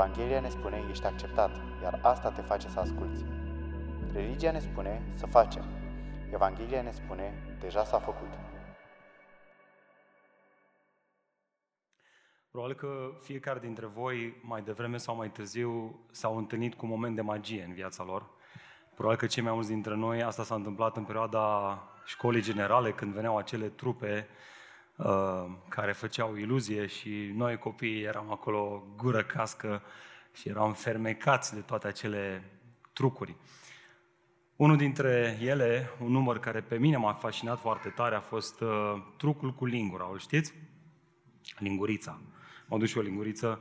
Evanghelia ne spune, ești acceptat, iar asta te face să asculți. Religia ne spune să facem. Evanghelia ne spune, deja s-a făcut. Probabil că fiecare dintre voi, mai devreme sau mai târziu, s-au întâlnit cu un moment de magie în viața lor. Probabil că cei mai mulți dintre noi, asta s-a întâmplat în perioada școlii generale, când veneau acele trupe uh, care făceau iluzie și noi copiii eram acolo gură cască și eram fermecați de toate acele trucuri. Unul dintre ele, un număr care pe mine m-a fascinat foarte tare, a fost uh, trucul cu lingura. Îl știți? Lingurița. M-a dus și o linguriță.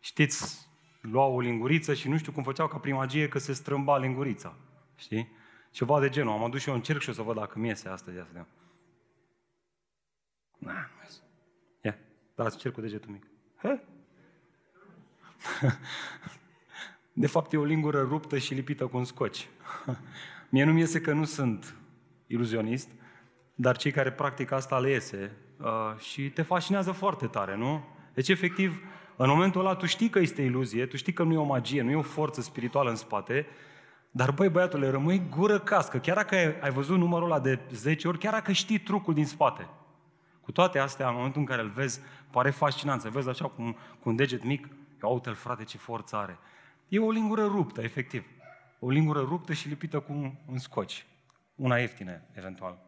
Știți, luau o linguriță și nu știu cum făceau ca prin magie că se strâmba lingurița. Știi? Ceva de genul. Am adus și eu încerc și o să văd dacă mi iese asta de asta. Na, Ia, dați, cer cu degetul mic. He? De fapt, e o lingură ruptă și lipită cu un scoci. Mie nu-mi iese că nu sunt iluzionist, dar cei care practică asta le iese uh, și te fascinează foarte tare, nu? Deci, efectiv, în momentul ăla tu știi că este iluzie, tu știi că nu e o magie, nu e o forță spirituală în spate, dar băi, băiatule, rămâi gură cască. Chiar dacă ai văzut numărul ăla de 10 ori, chiar dacă știi trucul din spate. Cu toate astea, în momentul în care îl vezi, pare fascinant să vezi așa cu, cu un deget mic, ia uite frate, ce forță are. E o lingură ruptă, efectiv. O lingură ruptă și lipită cu un, un scoci. Una ieftină, eventual.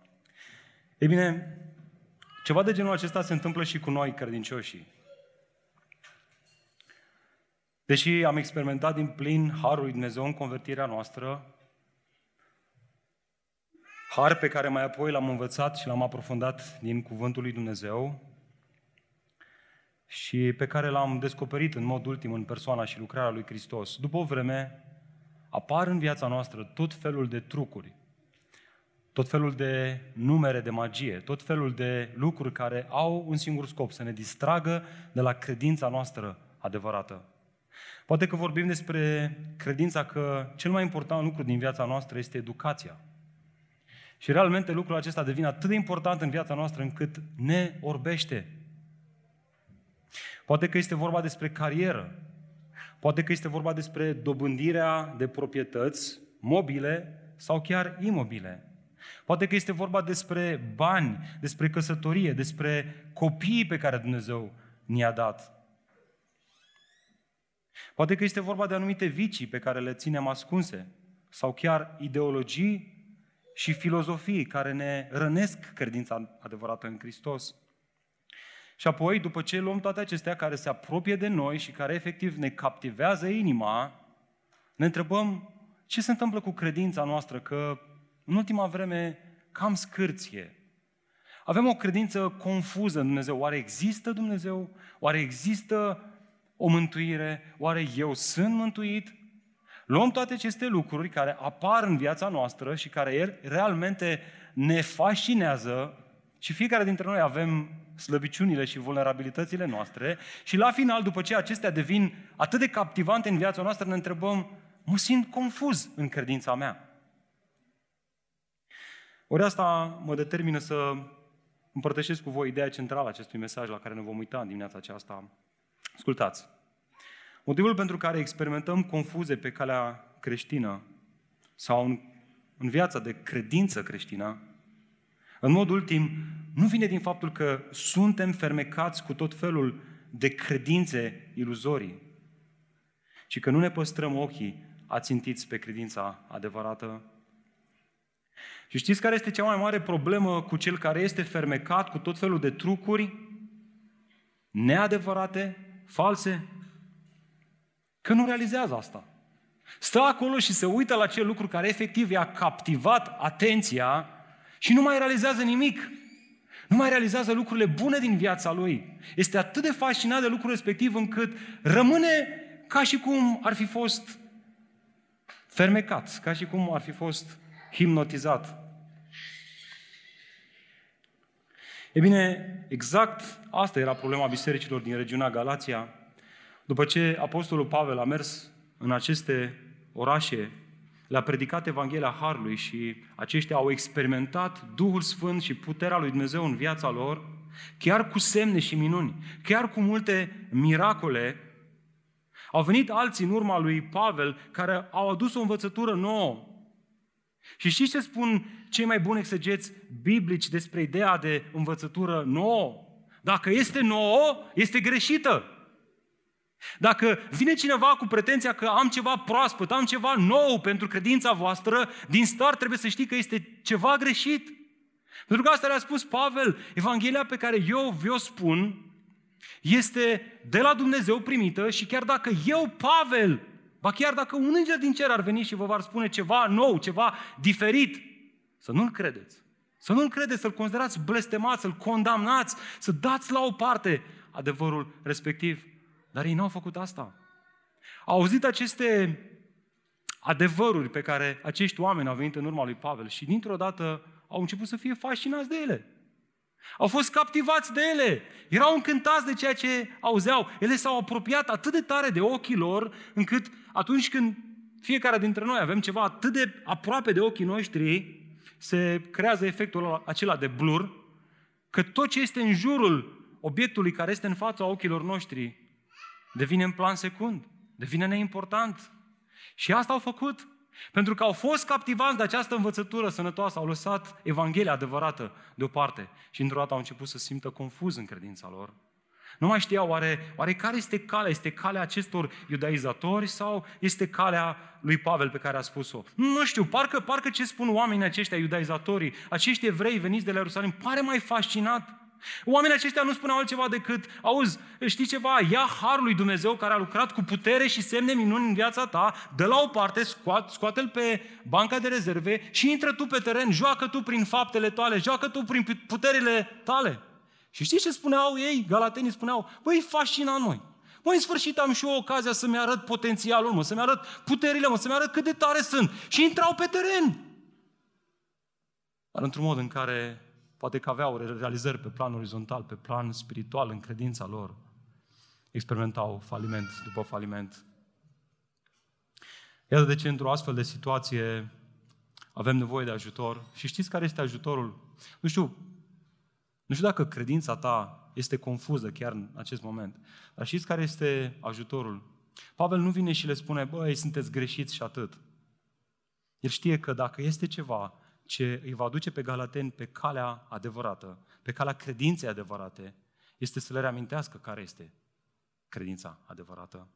Ei bine, ceva de genul acesta se întâmplă și cu noi, credincioșii. Deși am experimentat din plin Harul lui Dumnezeu în convertirea noastră, har pe care mai apoi l-am învățat și l-am aprofundat din Cuvântul lui Dumnezeu și pe care l-am descoperit în mod ultim în persoana și lucrarea lui Hristos. După o vreme, apar în viața noastră tot felul de trucuri, tot felul de numere de magie, tot felul de lucruri care au un singur scop, să ne distragă de la credința noastră adevărată. Poate că vorbim despre credința că cel mai important lucru din viața noastră este educația. Și realmente lucrul acesta devine atât de important în viața noastră încât ne orbește. Poate că este vorba despre carieră. Poate că este vorba despre dobândirea de proprietăți mobile sau chiar imobile. Poate că este vorba despre bani, despre căsătorie, despre copiii pe care Dumnezeu ni-a dat. Poate că este vorba de anumite vicii pe care le ținem ascunse sau chiar ideologii și filozofii care ne rănesc credința adevărată în Hristos. Și apoi, după ce luăm toate acestea care se apropie de noi și care efectiv ne captivează inima, ne întrebăm ce se întâmplă cu credința noastră, că în ultima vreme cam scârție. Avem o credință confuză în Dumnezeu. Oare există Dumnezeu? Oare există o mântuire? Oare eu sunt mântuit? Luăm toate aceste lucruri care apar în viața noastră și care realmente ne fascinează și fiecare dintre noi avem slăbiciunile și vulnerabilitățile noastre și la final, după ce acestea devin atât de captivante în viața noastră, ne întrebăm, mă simt confuz în credința mea. Ori asta mă determină să împărtășesc cu voi ideea centrală a acestui mesaj la care ne vom uita în dimineața aceasta. Ascultați! Motivul pentru care experimentăm confuze pe calea creștină sau în, în viața de credință creștină, în mod ultim, nu vine din faptul că suntem fermecați cu tot felul de credințe iluzorii, ci că nu ne păstrăm ochii ațintiți pe credința adevărată. Și știți care este cea mai mare problemă cu cel care este fermecat cu tot felul de trucuri neadevărate, false? Că nu realizează asta. Stă acolo și se uită la acel lucru care efectiv i-a captivat atenția și nu mai realizează nimic. Nu mai realizează lucrurile bune din viața lui. Este atât de fascinat de lucrul respectiv încât rămâne ca și cum ar fi fost fermecat, ca și cum ar fi fost hipnotizat. E bine, exact asta era problema bisericilor din regiunea Galația. După ce Apostolul Pavel a mers în aceste orașe, le-a predicat Evanghelia Harului și aceștia au experimentat Duhul Sfânt și puterea lui Dumnezeu în viața lor, chiar cu semne și minuni, chiar cu multe miracole, au venit alții în urma lui Pavel care au adus o învățătură nouă. Și știți ce spun cei mai buni exegeți biblici despre ideea de învățătură nouă? Dacă este nouă, este greșită. Dacă vine cineva cu pretenția că am ceva proaspăt, am ceva nou pentru credința voastră, din start trebuie să știi că este ceva greșit. Pentru că asta le-a spus Pavel, Evanghelia pe care eu vi-o spun este de la Dumnezeu primită și chiar dacă eu, Pavel, ba chiar dacă un înger din cer ar veni și vă va spune ceva nou, ceva diferit, să nu-l credeți. Să nu-l credeți, să-l considerați blestemat, să-l condamnați, să dați la o parte adevărul respectiv. Dar ei n-au făcut asta. Au auzit aceste adevăruri pe care acești oameni au venit în urma lui Pavel și dintr-o dată au început să fie fascinați de ele. Au fost captivați de ele. Erau încântați de ceea ce auzeau. Ele s-au apropiat atât de tare de ochii lor, încât atunci când fiecare dintre noi avem ceva atât de aproape de ochii noștri, se creează efectul acela de blur, că tot ce este în jurul obiectului care este în fața ochilor noștri devine în plan secund, devine neimportant. Și asta au făcut. Pentru că au fost captivați de această învățătură sănătoasă, au lăsat Evanghelia adevărată deoparte și într-o dată au început să simtă confuz în credința lor. Nu mai știau oare, oare care este calea? Este calea acestor iudaizatori sau este calea lui Pavel pe care a spus-o? Nu știu, parcă, parcă ce spun oamenii aceștia iudaizatorii, acești evrei veniți de la Ierusalim, pare mai fascinat Oamenii aceștia nu spuneau altceva decât, auzi, știi ceva, ia harul lui Dumnezeu care a lucrat cu putere și semne minuni în viața ta, dă la o parte, scoate, scoate-l pe banca de rezerve și intră tu pe teren, joacă tu prin faptele tale, joacă tu prin puterile tale. Și știi ce spuneau ei? Galatenii spuneau, băi, fascinant noi. Măi, în sfârșit am și eu ocazia să-mi arăt potențialul, mă, să-mi arăt puterile, mă, să-mi arăt cât de tare sunt. Și intrau pe teren. Dar într-un mod în care poate că aveau realizări pe plan orizontal, pe plan spiritual, în credința lor, experimentau faliment după faliment. Iată de ce într-o astfel de situație avem nevoie de ajutor. Și știți care este ajutorul? Nu știu, nu știu dacă credința ta este confuză chiar în acest moment, dar știți care este ajutorul? Pavel nu vine și le spune, băi, sunteți greșiți și atât. El știe că dacă este ceva ce îi va duce pe galateni pe calea adevărată, pe calea credinței adevărate, este să le reamintească care este credința adevărată.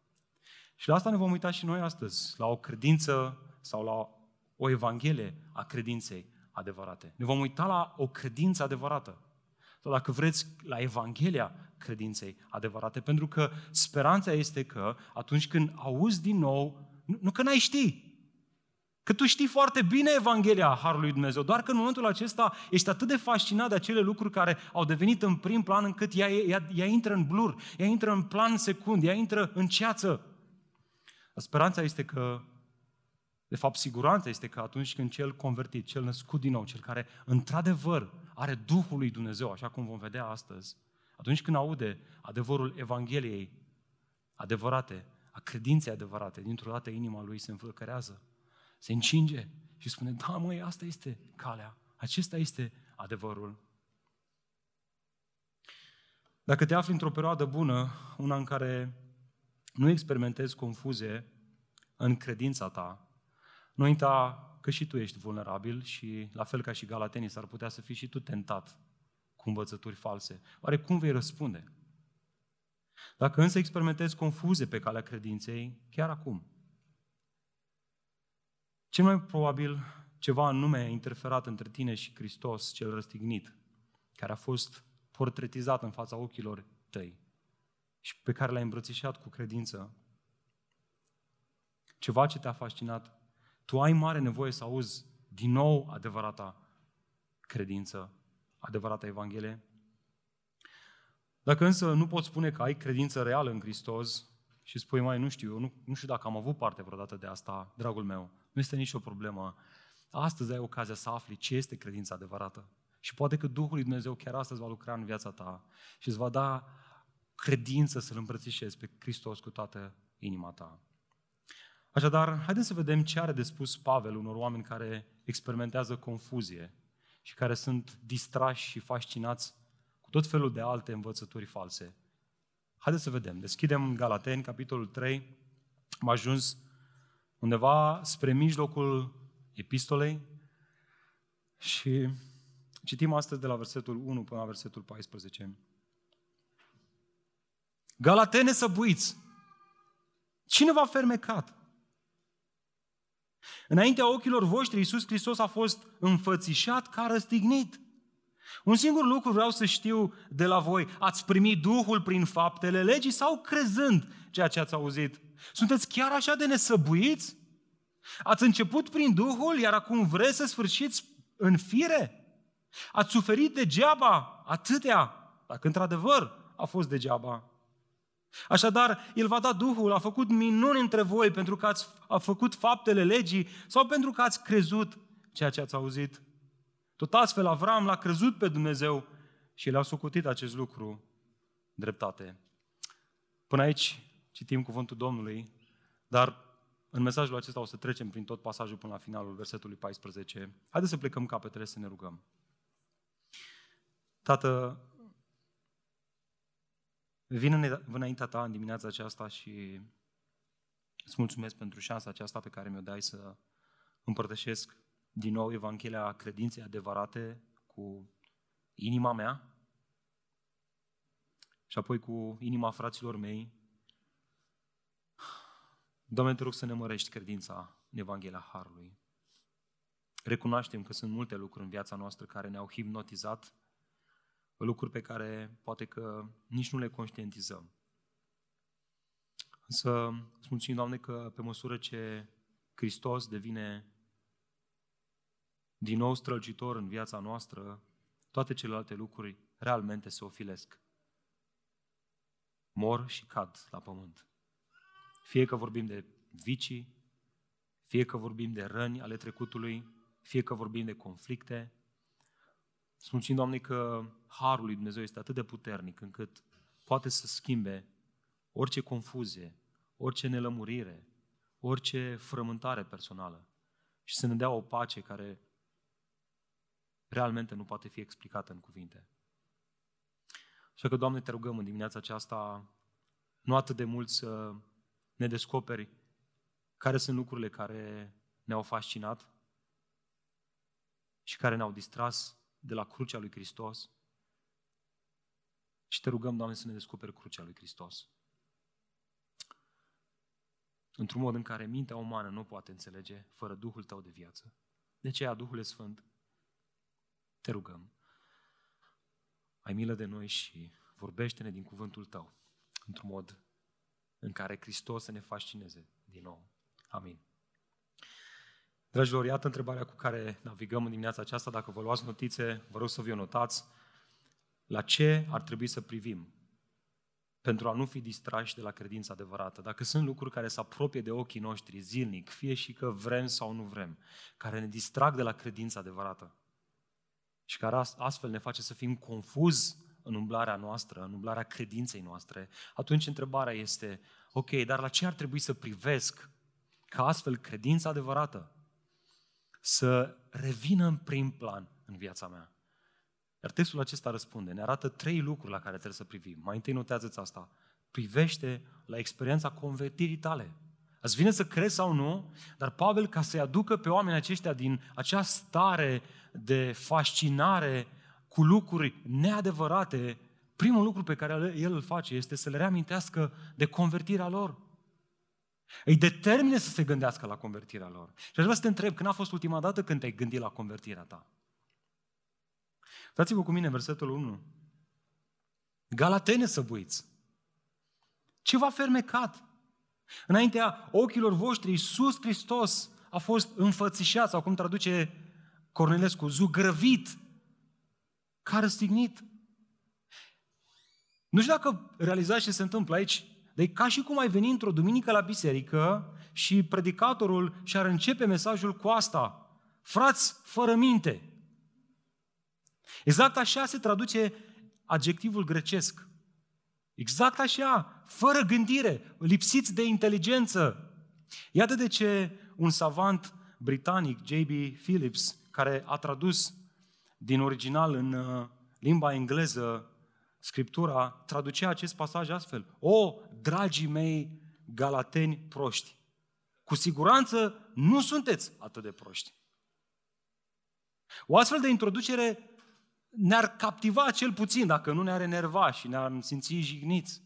Și la asta ne vom uita și noi astăzi, la o credință sau la o evanghelie a credinței adevărate. Ne vom uita la o credință adevărată. Sau dacă vreți, la Evanghelia credinței adevărate. Pentru că speranța este că atunci când auzi din nou, nu, nu că n-ai ști, Că tu știi foarte bine Evanghelia Harului Dumnezeu, doar că în momentul acesta ești atât de fascinat de acele lucruri care au devenit în prim plan încât ea, ea, ea intră în blur, ea intră în plan secund, ea intră în ceață. Speranța este că, de fapt siguranța este că atunci când cel convertit, cel născut din nou, cel care într-adevăr are Duhul lui Dumnezeu, așa cum vom vedea astăzi, atunci când aude adevărul Evangheliei adevărate, a credinței adevărate, dintr-o dată inima lui se înflăcărează se încinge și spune, da măi, asta este calea, acesta este adevărul. Dacă te afli într-o perioadă bună, una în care nu experimentezi confuzie în credința ta, nu uita că și tu ești vulnerabil și, la fel ca și galatenii, s-ar putea să fii și tu tentat cu învățături false. Oare cum vei răspunde? Dacă însă experimentezi confuzie pe calea credinței, chiar acum, cel mai probabil ceva anume a interferat între tine și Hristos, cel răstignit, care a fost portretizat în fața ochilor tăi și pe care l-ai îmbrățișat cu credință. Ceva ce te-a fascinat. Tu ai mare nevoie să auzi din nou adevărata credință, adevărata Evanghelie. Dacă însă nu poți spune că ai credință reală în Hristos, și spui, mai nu știu, eu nu, nu știu dacă am avut parte vreodată de asta, dragul meu, nu este nicio problemă. Astăzi ai ocazia să afli ce este credința adevărată. Și poate că Duhul lui Dumnezeu chiar astăzi va lucra în viața ta și îți va da credință să-L îmbrățișezi pe Hristos cu toată inima ta. Așadar, haideți să vedem ce are de spus Pavel unor oameni care experimentează confuzie și care sunt distrași și fascinați cu tot felul de alte învățături false. Haideți să vedem. Deschidem Galateni, capitolul 3. Am ajuns undeva spre mijlocul epistolei și citim astăzi de la versetul 1 până la versetul 14. Galatene săbuiți! Cine v-a fermecat? Înaintea ochilor voștri, Iisus Hristos a fost înfățișat ca răstignit. Un singur lucru vreau să știu de la voi. Ați primit Duhul prin faptele legii sau crezând ceea ce ați auzit? Sunteți chiar așa de nesăbuiți? Ați început prin Duhul, iar acum vreți să sfârșiți în fire? Ați suferit degeaba atâtea, dacă într-adevăr a fost degeaba. Așadar, El va da Duhul, a făcut minuni între voi pentru că ați a făcut faptele legii sau pentru că ați crezut ceea ce ați auzit. Tot astfel, Avram l-a crezut pe Dumnezeu și le-a socotit acest lucru dreptate. Până aici citim cuvântul Domnului, dar în mesajul acesta o să trecem prin tot pasajul până la finalul versetului 14. Haideți să plecăm capetele să ne rugăm. Tată, vin înaintea ta în dimineața aceasta și îți mulțumesc pentru șansa aceasta pe care mi-o dai să împărtășesc din nou Evanghelia credinței adevărate cu inima mea și apoi cu inima fraților mei. Doamne, te rog să ne mărești credința în Evanghelia Harului. Recunoaștem că sunt multe lucruri în viața noastră care ne-au hipnotizat, lucruri pe care poate că nici nu le conștientizăm. Însă îți mulțumim, Doamne, că pe măsură ce Hristos devine din nou strălucitor în viața noastră, toate celelalte lucruri realmente se ofilesc. Mor și cad la pământ. Fie că vorbim de vicii, fie că vorbim de răni ale trecutului, fie că vorbim de conflicte. Mulțumim, Doamne, că Harul lui Dumnezeu este atât de puternic încât poate să schimbe orice confuzie, orice nelămurire, orice frământare personală și să ne dea o pace care realmente nu poate fi explicată în cuvinte. Așa că, Doamne, te rugăm în dimineața aceasta nu atât de mult să ne descoperi care sunt lucrurile care ne-au fascinat și care ne-au distras de la crucea lui Hristos, și te rugăm, Doamne, să ne descoperi crucea lui Hristos. Într-un mod în care mintea umană nu poate înțelege fără Duhul tău de viață. De aceea, Duhul Sfânt, te rugăm, ai milă de noi și vorbește-ne din cuvântul tău, într-un mod în care Hristos să ne fascineze din nou. Amin. Dragilor, iată întrebarea cu care navigăm în dimineața aceasta. Dacă vă luați notițe, vă rog să vi-o notați. La ce ar trebui să privim pentru a nu fi distrași de la credința adevărată? Dacă sunt lucruri care se apropie de ochii noștri zilnic, fie și că vrem sau nu vrem, care ne distrag de la credința adevărată, și care astfel ne face să fim confuzi în umblarea noastră, în umblarea credinței noastre, atunci întrebarea este, ok, dar la ce ar trebui să privesc ca astfel credința adevărată să revină în prim plan în viața mea? Iar textul acesta răspunde, ne arată trei lucruri la care trebuie să privim. Mai întâi notează-ți asta. Privește la experiența convertirii tale. Îți vine să crezi sau nu, dar Pavel, ca să-i aducă pe oamenii aceștia din acea stare de fascinare cu lucruri neadevărate, primul lucru pe care el îl face este să le reamintească de convertirea lor. Îi determine să se gândească la convertirea lor. Și aș vrea să te întreb, când a fost ultima dată când te-ai gândit la convertirea ta? Dați-vă cu mine versetul 1. Galatene săbuiți. Ce v-a fermecat? Înaintea ochilor voștri, Iisus Hristos a fost înfățișat, sau cum traduce Cornelescu, zugrăvit, ca răstignit. Nu știu dacă realizați ce se întâmplă aici. Dar e ca și cum ai veni într-o duminică la biserică și predicatorul și-ar începe mesajul cu asta. Frați, fără minte. Exact așa se traduce adjectivul grecesc. Exact așa, fără gândire, lipsiți de inteligență. Iată de ce un savant britanic, J.B. Phillips, care a tradus din original în uh, limba engleză Scriptura, traducea acest pasaj astfel. O, dragii mei galateni proști, cu siguranță nu sunteți atât de proști. O astfel de introducere ne-ar captiva cel puțin, dacă nu ne-ar enerva și ne-ar simți jigniți.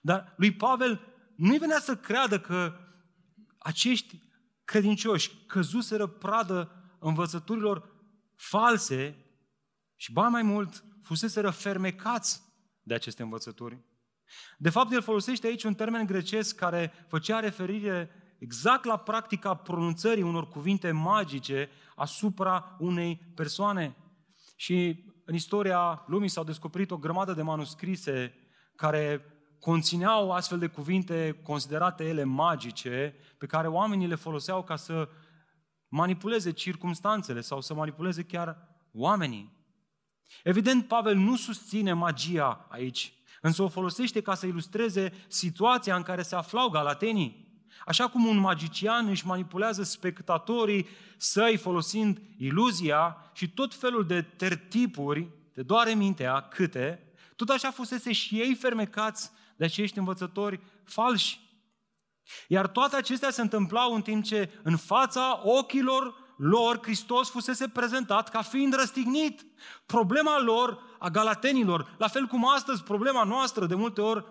Dar lui Pavel nu-i venea să creadă că acești credincioși căzuseră pradă învățăturilor false și, ba mai mult, fuseseră fermecați de aceste învățături. De fapt, el folosește aici un termen grecesc care făcea referire exact la practica pronunțării unor cuvinte magice asupra unei persoane. Și în istoria lumii s-au descoperit o grămadă de manuscrise care conțineau astfel de cuvinte considerate ele magice, pe care oamenii le foloseau ca să manipuleze circumstanțele sau să manipuleze chiar oamenii. Evident, Pavel nu susține magia aici, însă o folosește ca să ilustreze situația în care se aflau galatenii. Așa cum un magician își manipulează spectatorii săi folosind iluzia și tot felul de tertipuri, de doare mintea, câte, tot așa fusese și ei fermecați de acești învățători falși. Iar toate acestea se întâmplau în timp ce în fața ochilor lor Hristos fusese prezentat ca fiind răstignit. Problema lor, a galatenilor, la fel cum astăzi problema noastră de multe ori,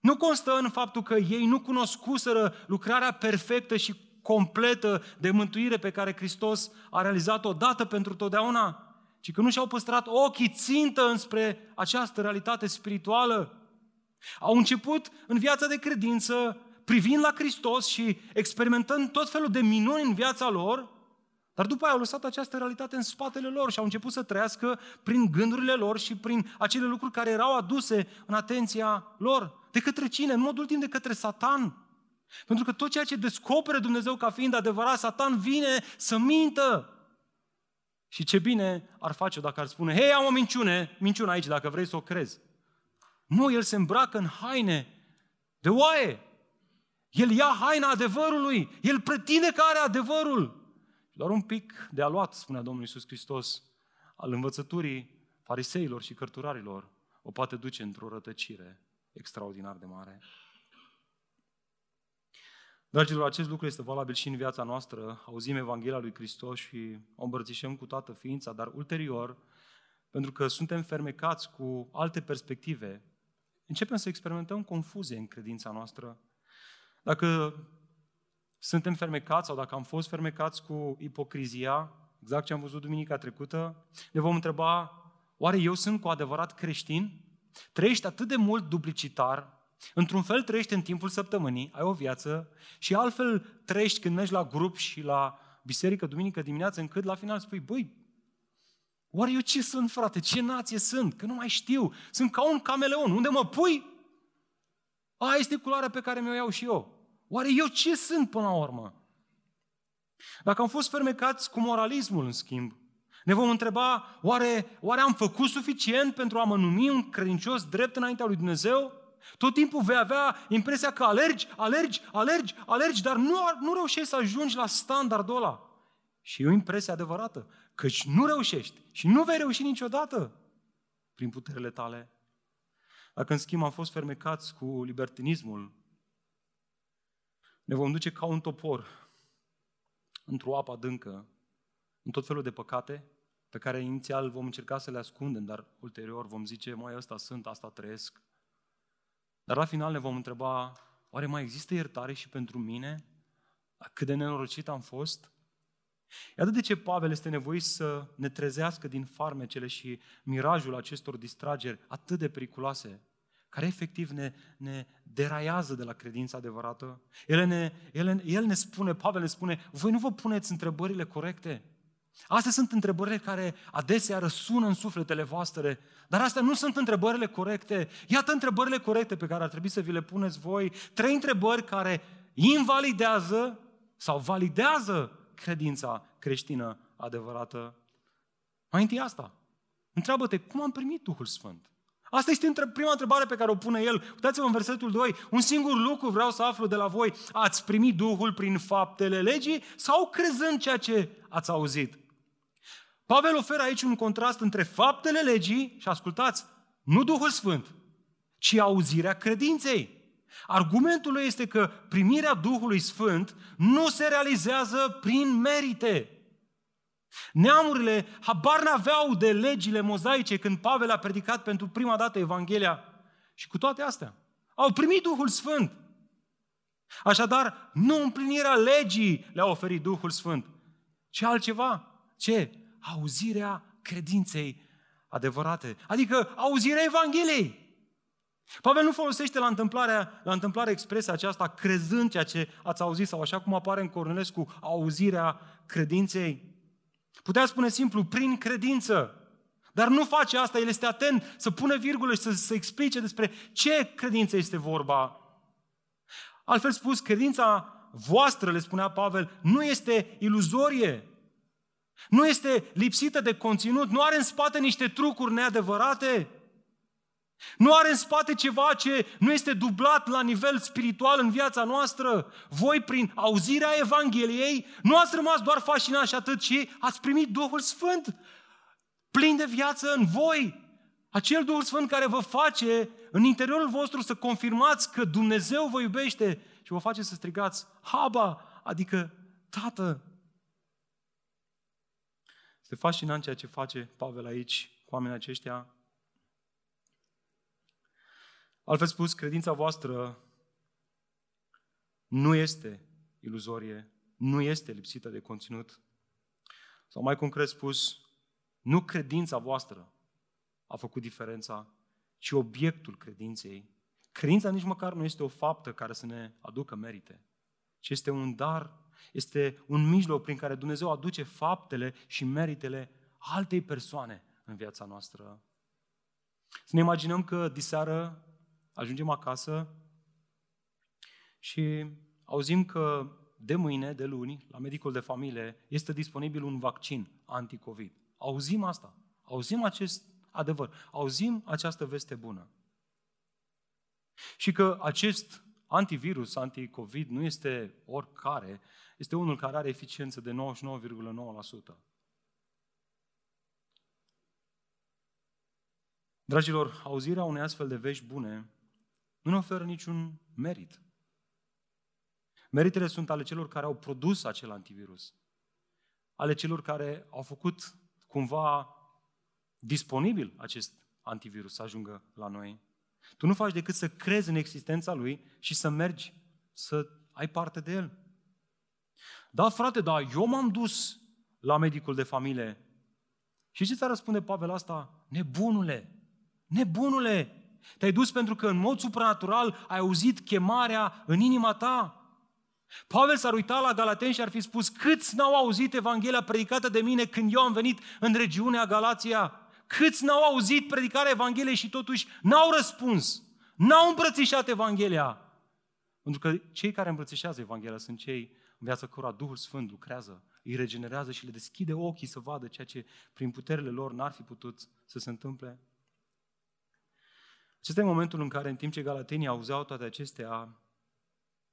nu constă în faptul că ei nu cunoscuseră lucrarea perfectă și completă de mântuire pe care Hristos a realizat-o dată pentru totdeauna, ci că nu și-au păstrat ochii țintă înspre această realitate spirituală. Au început în viața de credință, privind la Hristos și experimentând tot felul de minuni în viața lor, dar după aia au lăsat această realitate în spatele lor și au început să trăiască prin gândurile lor și prin acele lucruri care erau aduse în atenția lor. De către cine? În modul timp de către Satan. Pentru că tot ceea ce descopere Dumnezeu ca fiind adevărat, Satan vine să mintă. Și ce bine ar face dacă ar spune, hei, am o minciune, minciună aici, dacă vrei să o crezi. Nu, el se îmbracă în haine de oaie. El ia haina adevărului. El pretinde că are adevărul. Doar un pic de aluat, spunea Domnul Iisus Hristos, al învățăturii fariseilor și cărturarilor, o poate duce într-o rătăcire extraordinar de mare. Dragilor, acest lucru este valabil și în viața noastră. Auzim Evanghelia lui Hristos și o îmbărțișăm cu toată ființa, dar ulterior, pentru că suntem fermecați cu alte perspective, începem să experimentăm confuzie în credința noastră. Dacă suntem fermecați sau dacă am fost fermecați cu ipocrizia, exact ce am văzut duminica trecută, ne vom întreba, oare eu sunt cu adevărat creștin? Trăiești atât de mult duplicitar, într-un fel trăiești în timpul săptămânii, ai o viață, și altfel trăiești când mergi la grup și la biserică duminică dimineață, încât la final spui, băi, oare eu ce sunt, frate? Ce nație sunt? Că nu mai știu. Sunt ca un cameleon. Unde mă pui? Aia este culoarea pe care mi-o iau și eu. Oare eu ce sunt până la urmă? Dacă am fost fermecați cu moralismul, în schimb, ne vom întreba, oare, oare am făcut suficient pentru a mă numi un credincios drept înaintea lui Dumnezeu? Tot timpul vei avea impresia că alergi, alergi, alergi, alergi, dar nu, nu reușești să ajungi la standardul ăla. Și e o impresie adevărată, căci nu reușești și nu vei reuși niciodată prin puterile tale. Dacă în schimb am fost fermecați cu libertinismul, ne vom duce ca un topor într-o apă adâncă, în tot felul de păcate, pe care inițial vom încerca să le ascundem, dar ulterior vom zice, mai ăsta sunt, asta trăiesc. Dar la final ne vom întreba, oare mai există iertare și pentru mine? Cât de nenorocit am fost? Iată de ce Pavel este nevoit să ne trezească din farmecele și mirajul acestor distrageri atât de periculoase care efectiv ne, ne deraiază de la credința adevărată. El ne, el, el ne spune, Pavel ne spune, voi nu vă puneți întrebările corecte. Astea sunt întrebările care adesea răsună în sufletele voastre, dar astea nu sunt întrebările corecte. Iată întrebările corecte pe care ar trebui să vi le puneți voi. Trei întrebări care invalidează sau validează credința creștină adevărată. Mai întâi asta. Întreabă-te, cum am primit Duhul Sfânt? Asta este prima întrebare pe care o pune el. Uitați-vă în versetul 2. Un singur lucru vreau să aflu de la voi. Ați primit Duhul prin faptele legii sau crezând ceea ce ați auzit? Pavel oferă aici un contrast între faptele legii și ascultați, nu Duhul Sfânt, ci auzirea credinței. Argumentul lui este că primirea Duhului Sfânt nu se realizează prin merite. Neamurile habar n-aveau de legile mozaice când Pavel a predicat pentru prima dată Evanghelia. Și cu toate astea, au primit Duhul Sfânt. Așadar, nu împlinirea legii le-a oferit Duhul Sfânt, ci altceva. Ce? Auzirea credinței adevărate. Adică auzirea Evangheliei. Pavel nu folosește la, întâmplarea, la întâmplare expresia aceasta crezând ceea ce ați auzit sau așa cum apare în Cornelescu, auzirea credinței. Putea spune simplu, prin credință. Dar nu face asta, el este atent să pună virgulă și să, să explice despre ce credință este vorba. Altfel spus, credința voastră, le spunea Pavel, nu este iluzorie, nu este lipsită de conținut, nu are în spate niște trucuri neadevărate, nu are în spate ceva ce nu este dublat la nivel spiritual în viața noastră. Voi, prin auzirea Evangheliei, nu ați rămas doar fascinați și atât, ci ați primit Duhul Sfânt plin de viață în voi. Acel Duhul Sfânt care vă face în interiorul vostru să confirmați că Dumnezeu vă iubește și vă face să strigați Haba, adică Tată. Este fascinant ceea ce face Pavel aici cu oamenii aceștia Altfel spus, credința voastră nu este iluzorie, nu este lipsită de conținut. Sau mai concret spus, nu credința voastră a făcut diferența, ci obiectul credinței. Credința nici măcar nu este o faptă care să ne aducă merite, ci este un dar, este un mijloc prin care Dumnezeu aduce faptele și meritele altei persoane în viața noastră. Să ne imaginăm că diseară ajungem acasă și auzim că de mâine, de luni, la medicul de familie, este disponibil un vaccin anti-COVID. Auzim asta. Auzim acest adevăr. Auzim această veste bună. Și că acest antivirus, anti-COVID, nu este oricare, este unul care are eficiență de 99,9%. Dragilor, auzirea unei astfel de vești bune nu ne oferă niciun merit. Meritele sunt ale celor care au produs acel antivirus, ale celor care au făcut cumva disponibil acest antivirus să ajungă la noi. Tu nu faci decât să crezi în existența lui și să mergi să ai parte de el. Da, frate, da, eu m-am dus la medicul de familie. Și ce ți-a răspunde Pavel asta? Nebunule, nebunule, te-ai dus pentru că în mod supranatural ai auzit chemarea în inima ta. Pavel s-ar uita la Galaten și ar fi spus, câți n-au auzit Evanghelia predicată de mine când eu am venit în regiunea Galația? Câți n-au auzit predicarea Evangheliei și totuși n-au răspuns? N-au îmbrățișat Evanghelia? Pentru că cei care îmbrățișează Evanghelia sunt cei în viața cărora Duhul Sfânt lucrează, îi regenerează și le deschide ochii să vadă ceea ce prin puterile lor n-ar fi putut să se întâmple. Acesta e momentul în care, în timp ce galatenii auzeau toate acestea,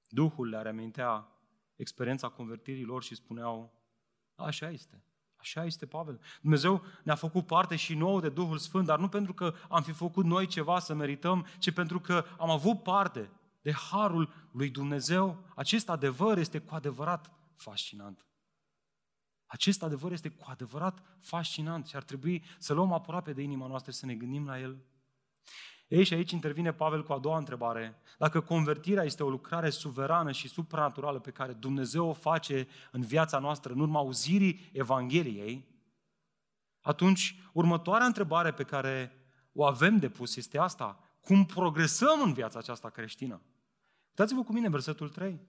Duhul le reamintea experiența convertirii lor și spuneau, așa este, așa este Pavel. Dumnezeu ne-a făcut parte și nouă de Duhul Sfânt, dar nu pentru că am fi făcut noi ceva să merităm, ci pentru că am avut parte de harul lui Dumnezeu. Acest adevăr este cu adevărat fascinant. Acest adevăr este cu adevărat fascinant și ar trebui să luăm aproape de inima noastră să ne gândim la el. Ei, și aici intervine Pavel cu a doua întrebare. Dacă convertirea este o lucrare suverană și supranaturală pe care Dumnezeu o face în viața noastră în urma auzirii Evangheliei, atunci următoarea întrebare pe care o avem de pus este asta. Cum progresăm în viața aceasta creștină? Uitați-vă cu mine versetul 3.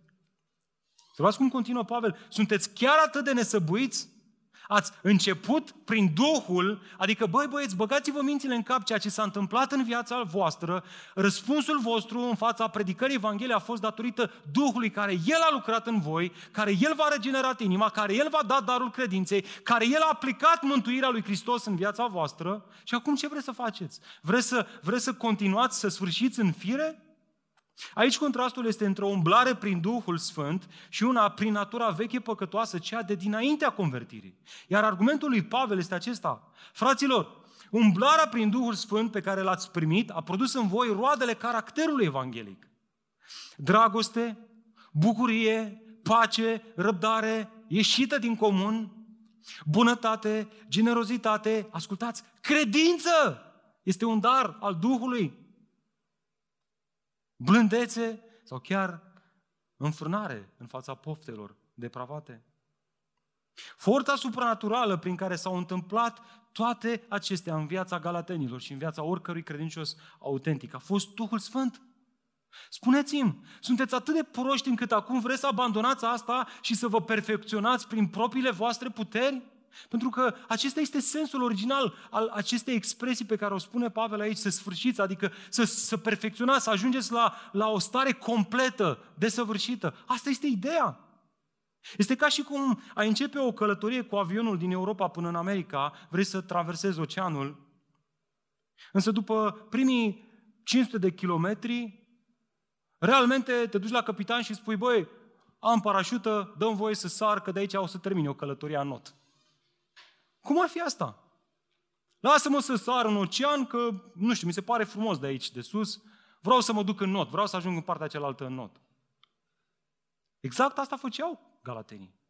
Să cum continuă Pavel. Sunteți chiar atât de nesăbuiți? Ați început prin Duhul, adică, băi băieți, băgați-vă mințile în cap ceea ce s-a întâmplat în viața voastră, răspunsul vostru în fața predicării Evangheliei a fost datorită Duhului care El a lucrat în voi, care El v-a regenerat inima, care El v-a dat darul credinței, care El a aplicat mântuirea lui Hristos în viața voastră și acum ce vreți să faceți? Vreți să, vreți să continuați să sfârșiți în fire? Aici contrastul este între o umblare prin Duhul Sfânt și una prin natura veche păcătoasă, cea de dinaintea convertirii. Iar argumentul lui Pavel este acesta. Fraților, umblarea prin Duhul Sfânt pe care l-ați primit a produs în voi roadele caracterului evanghelic. Dragoste, bucurie, pace, răbdare, ieșită din comun, bunătate, generozitate, ascultați, credință este un dar al Duhului blândețe sau chiar înfrânare în fața poftelor depravate. Forța supranaturală prin care s-au întâmplat toate acestea în viața galatenilor și în viața oricărui credincios autentic a fost Duhul Sfânt. Spuneți-mi, sunteți atât de proști încât acum vreți să abandonați asta și să vă perfecționați prin propriile voastre puteri? Pentru că acesta este sensul original al acestei expresii pe care o spune Pavel aici, să sfârșiți, adică să, să perfecționați, să ajungeți la, la o stare completă, desăvârșită. Asta este ideea. Este ca și cum ai începe o călătorie cu avionul din Europa până în America, vrei să traversezi oceanul, însă după primii 500 de kilometri, realmente te duci la capitan și spui, băi, am parașută, dăm voie să sar, că de aici o să termine o călătorie în not. Cum ar fi asta? Lasă-mă să sar în ocean, că, nu știu, mi se pare frumos de aici, de sus. Vreau să mă duc în not, vreau să ajung în partea cealaltă în not. Exact asta făceau galatenii.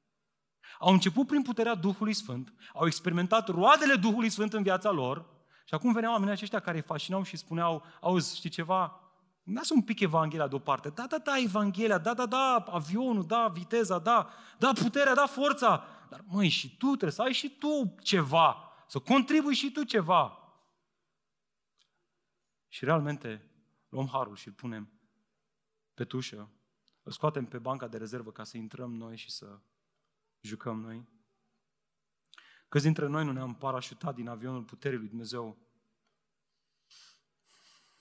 Au început prin puterea Duhului Sfânt, au experimentat roadele Duhului Sfânt în viața lor și acum veneau oamenii aceștia care îi fascinau și spuneau, auzi, știi ceva, Lasă un pic Evanghelia deoparte. Da, da, da, Evanghelia, da, da, da, avionul, da, viteza, da, da, puterea, da, forța. Dar măi, și tu trebuie să ai și tu ceva, să contribui și tu ceva. Și realmente luăm harul și îl punem pe tușă, îl scoatem pe banca de rezervă ca să intrăm noi și să jucăm noi. Câți dintre noi nu ne-am parașutat din avionul puterii lui Dumnezeu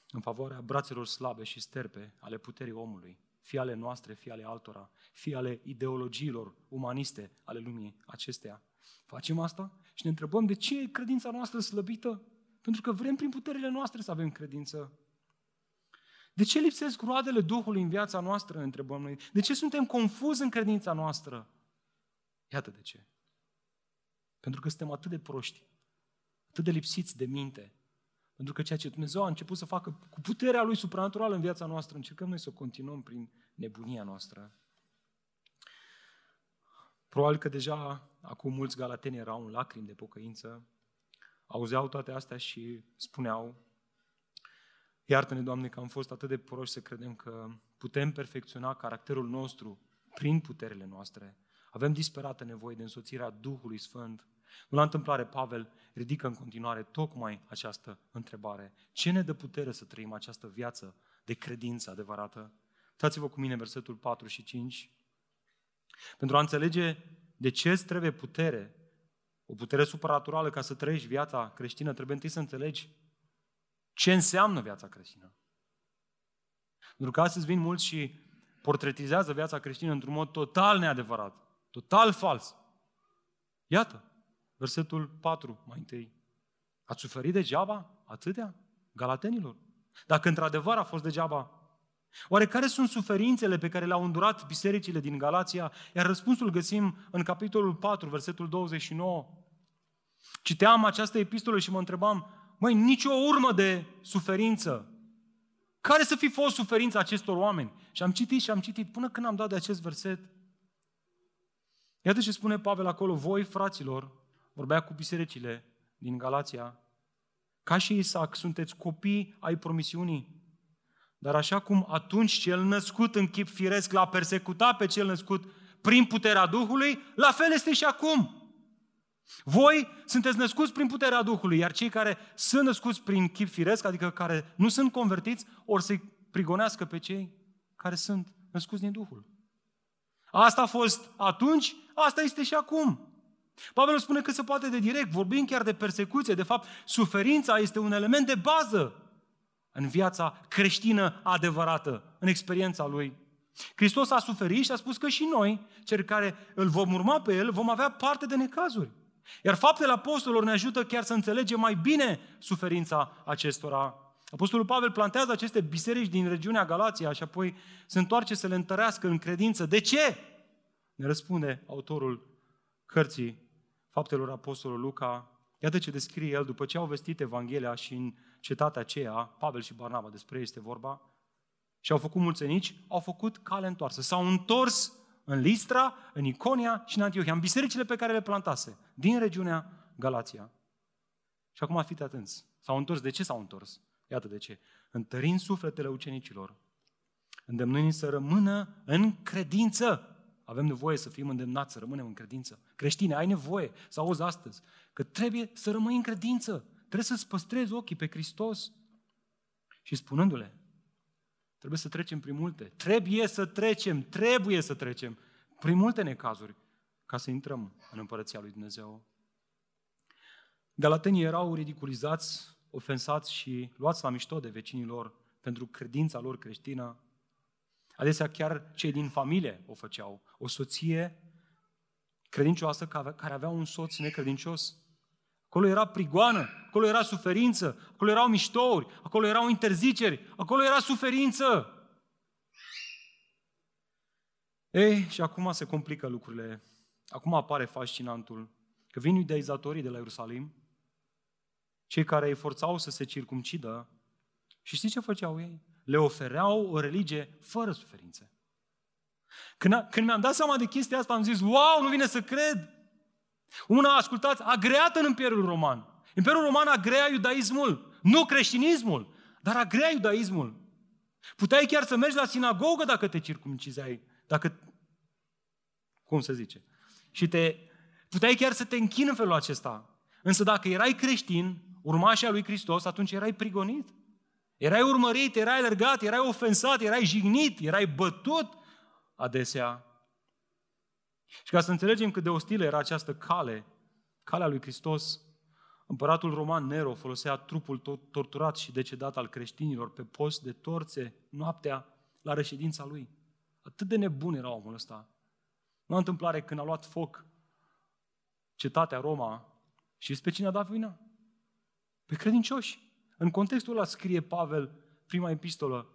în favoarea brațelor slabe și sterpe ale puterii omului, fie ale noastre, fie ale altora, fie ale ideologiilor umaniste ale lumii acesteia. Facem asta și ne întrebăm de ce e credința noastră slăbită? Pentru că vrem prin puterile noastre să avem credință. De ce lipsesc roadele Duhului în viața noastră, ne întrebăm noi? De ce suntem confuzi în credința noastră? Iată de ce. Pentru că suntem atât de proști, atât de lipsiți de minte, pentru că ceea ce Dumnezeu a început să facă cu puterea Lui supranaturală în viața noastră, încercăm noi să o continuăm prin nebunia noastră. Probabil că deja acum mulți galateni erau în lacrimi de pocăință, auzeau toate astea și spuneau, iartă-ne, Doamne, că am fost atât de proști să credem că putem perfecționa caracterul nostru prin puterile noastre. Avem disperată nevoie de însoțirea Duhului Sfânt nu la întâmplare, Pavel ridică în continuare tocmai această întrebare. Ce ne dă putere să trăim această viață de credință adevărată? Uitați-vă cu mine versetul 4 și 5. Pentru a înțelege de ce îți trebuie putere, o putere supranaturală ca să trăiești viața creștină, trebuie întâi să înțelegi ce înseamnă viața creștină. Pentru că astăzi vin mulți și portretizează viața creștină într-un mod total neadevărat, total fals. Iată, Versetul 4, mai întâi. Ați suferit degeaba atâtea? Galatenilor. Dacă într-adevăr a fost degeaba, oare care sunt suferințele pe care le-au îndurat bisericile din Galația? Iar răspunsul găsim în capitolul 4, versetul 29. Citeam această epistolă și mă întrebam, măi, nicio urmă de suferință. Care să fi fost suferința acestor oameni? Și am citit și am citit până când am dat de acest verset. Iată ce spune Pavel acolo, voi, fraților, vorbea cu bisericile din Galația, ca și Isaac, sunteți copii ai promisiunii. Dar așa cum atunci cel născut în chip firesc l-a persecutat pe cel născut prin puterea Duhului, la fel este și acum. Voi sunteți născuți prin puterea Duhului, iar cei care sunt născuți prin chip firesc, adică care nu sunt convertiți, ori să-i prigonească pe cei care sunt născuți din Duhul. Asta a fost atunci, asta este și acum. Pavel spune că se poate de direct, vorbim chiar de persecuție. De fapt, suferința este un element de bază în viața creștină adevărată, în experiența lui. Hristos a suferit și a spus că și noi, cei care îl vom urma pe El, vom avea parte de necazuri. Iar faptele apostolilor ne ajută chiar să înțelegem mai bine suferința acestora. Apostolul Pavel plantează aceste biserici din regiunea Galația și apoi se întoarce să le întărească în credință. De ce? Ne răspunde autorul cărții Faptelor Apostolului Luca. Iată ce descrie el după ce au vestit Evanghelia și în cetatea aceea, Pavel și Barnaba, despre ei este vorba, și au făcut mulțenici, au făcut cale întoarsă. S-au întors în Listra, în Iconia și în Antiohia, în bisericile pe care le plantase, din regiunea Galația. Și acum fiți atenți. S-au întors. De ce s-au întors? Iată de ce. Întărind sufletele ucenicilor, îndemnându să rămână în credință. Avem nevoie să fim îndemnați să rămânem în credință. Creștine, ai nevoie să auzi astăzi că trebuie să rămâi în credință. Trebuie să-ți păstrezi ochii pe Hristos. Și spunându-le, trebuie să trecem prin multe. Trebuie să trecem, trebuie să trecem prin multe necazuri ca să intrăm în Împărăția lui Dumnezeu. Galatenii erau ridiculizați, ofensați și luați la mișto de vecinii lor pentru credința lor creștină. Adesea chiar cei din familie o făceau. O soție credincioasă care avea un soț necredincios. Acolo era prigoană, acolo era suferință, acolo erau miștouri, acolo erau interziceri, acolo era suferință. Ei, și acum se complică lucrurile. Acum apare fascinantul că vin iudeizatorii de la Ierusalim, cei care îi forțau să se circumcidă, și știți ce făceau ei? Le ofereau o religie fără suferințe. Când, a, când mi-am dat seama de chestia asta, am zis, wow, nu vine să cred! Una, ascultați, agreată în Imperiul Roman. Imperiul Roman agrea iudaismul, nu creștinismul, dar agrea iudaismul. Puteai chiar să mergi la sinagogă dacă te circumcizai, dacă, cum se zice, și te, puteai chiar să te închini în felul acesta. Însă dacă erai creștin, urmașa lui Hristos, atunci erai prigonit. Erai urmărit, erai alergat, erai ofensat, erai jignit, erai bătut adesea. Și ca să înțelegem cât de ostilă era această cale, calea lui Hristos, împăratul roman Nero folosea trupul torturat și decedat al creștinilor pe post de torțe noaptea la reședința lui. Atât de nebun era omul ăsta. Nu a întâmplare când a luat foc cetatea Roma și pe cine a dat vina? Pe credincioși. În contextul ăla scrie Pavel, prima epistolă,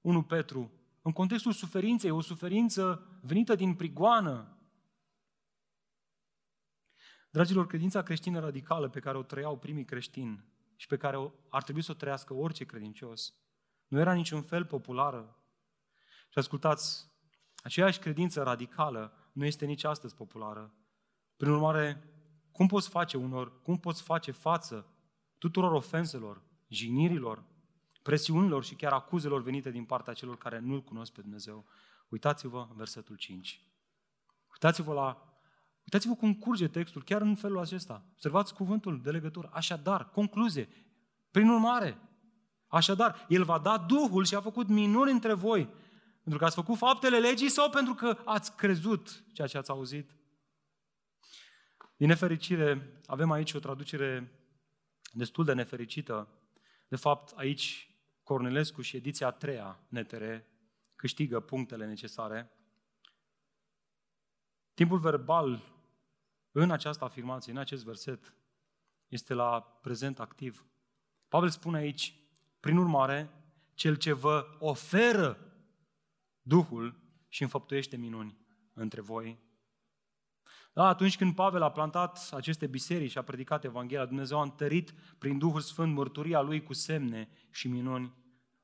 1 Petru, în contextul suferinței, o suferință venită din prigoană, Dragilor, credința creștină radicală pe care o trăiau primii creștini și pe care ar trebui să o trăiască orice credincios, nu era niciun fel populară. Și ascultați, aceeași credință radicală nu este nici astăzi populară. Prin urmare, cum poți face unor, cum poți face față tuturor ofenselor, jignirilor, presiunilor și chiar acuzelor venite din partea celor care nu-L cunosc pe Dumnezeu? Uitați-vă în versetul 5. Uitați-vă la Uitați-vă cum curge textul, chiar în felul acesta. Observați cuvântul de legătură. Așadar, concluzie. Prin urmare, așadar, El va da Duhul și a făcut minuni între voi. Pentru că ați făcut faptele legii sau pentru că ați crezut ceea ce ați auzit? Din nefericire, avem aici o traducere destul de nefericită. De fapt, aici Cornelescu și ediția a treia NTR câștigă punctele necesare. Timpul verbal în această afirmație, în acest verset, este la prezent activ. Pavel spune aici, prin urmare, cel ce vă oferă Duhul și înfăptuiește minuni între voi. Da, atunci când Pavel a plantat aceste biserici și a predicat Evanghelia, Dumnezeu a întărit prin Duhul Sfânt mărturia lui cu semne și minuni.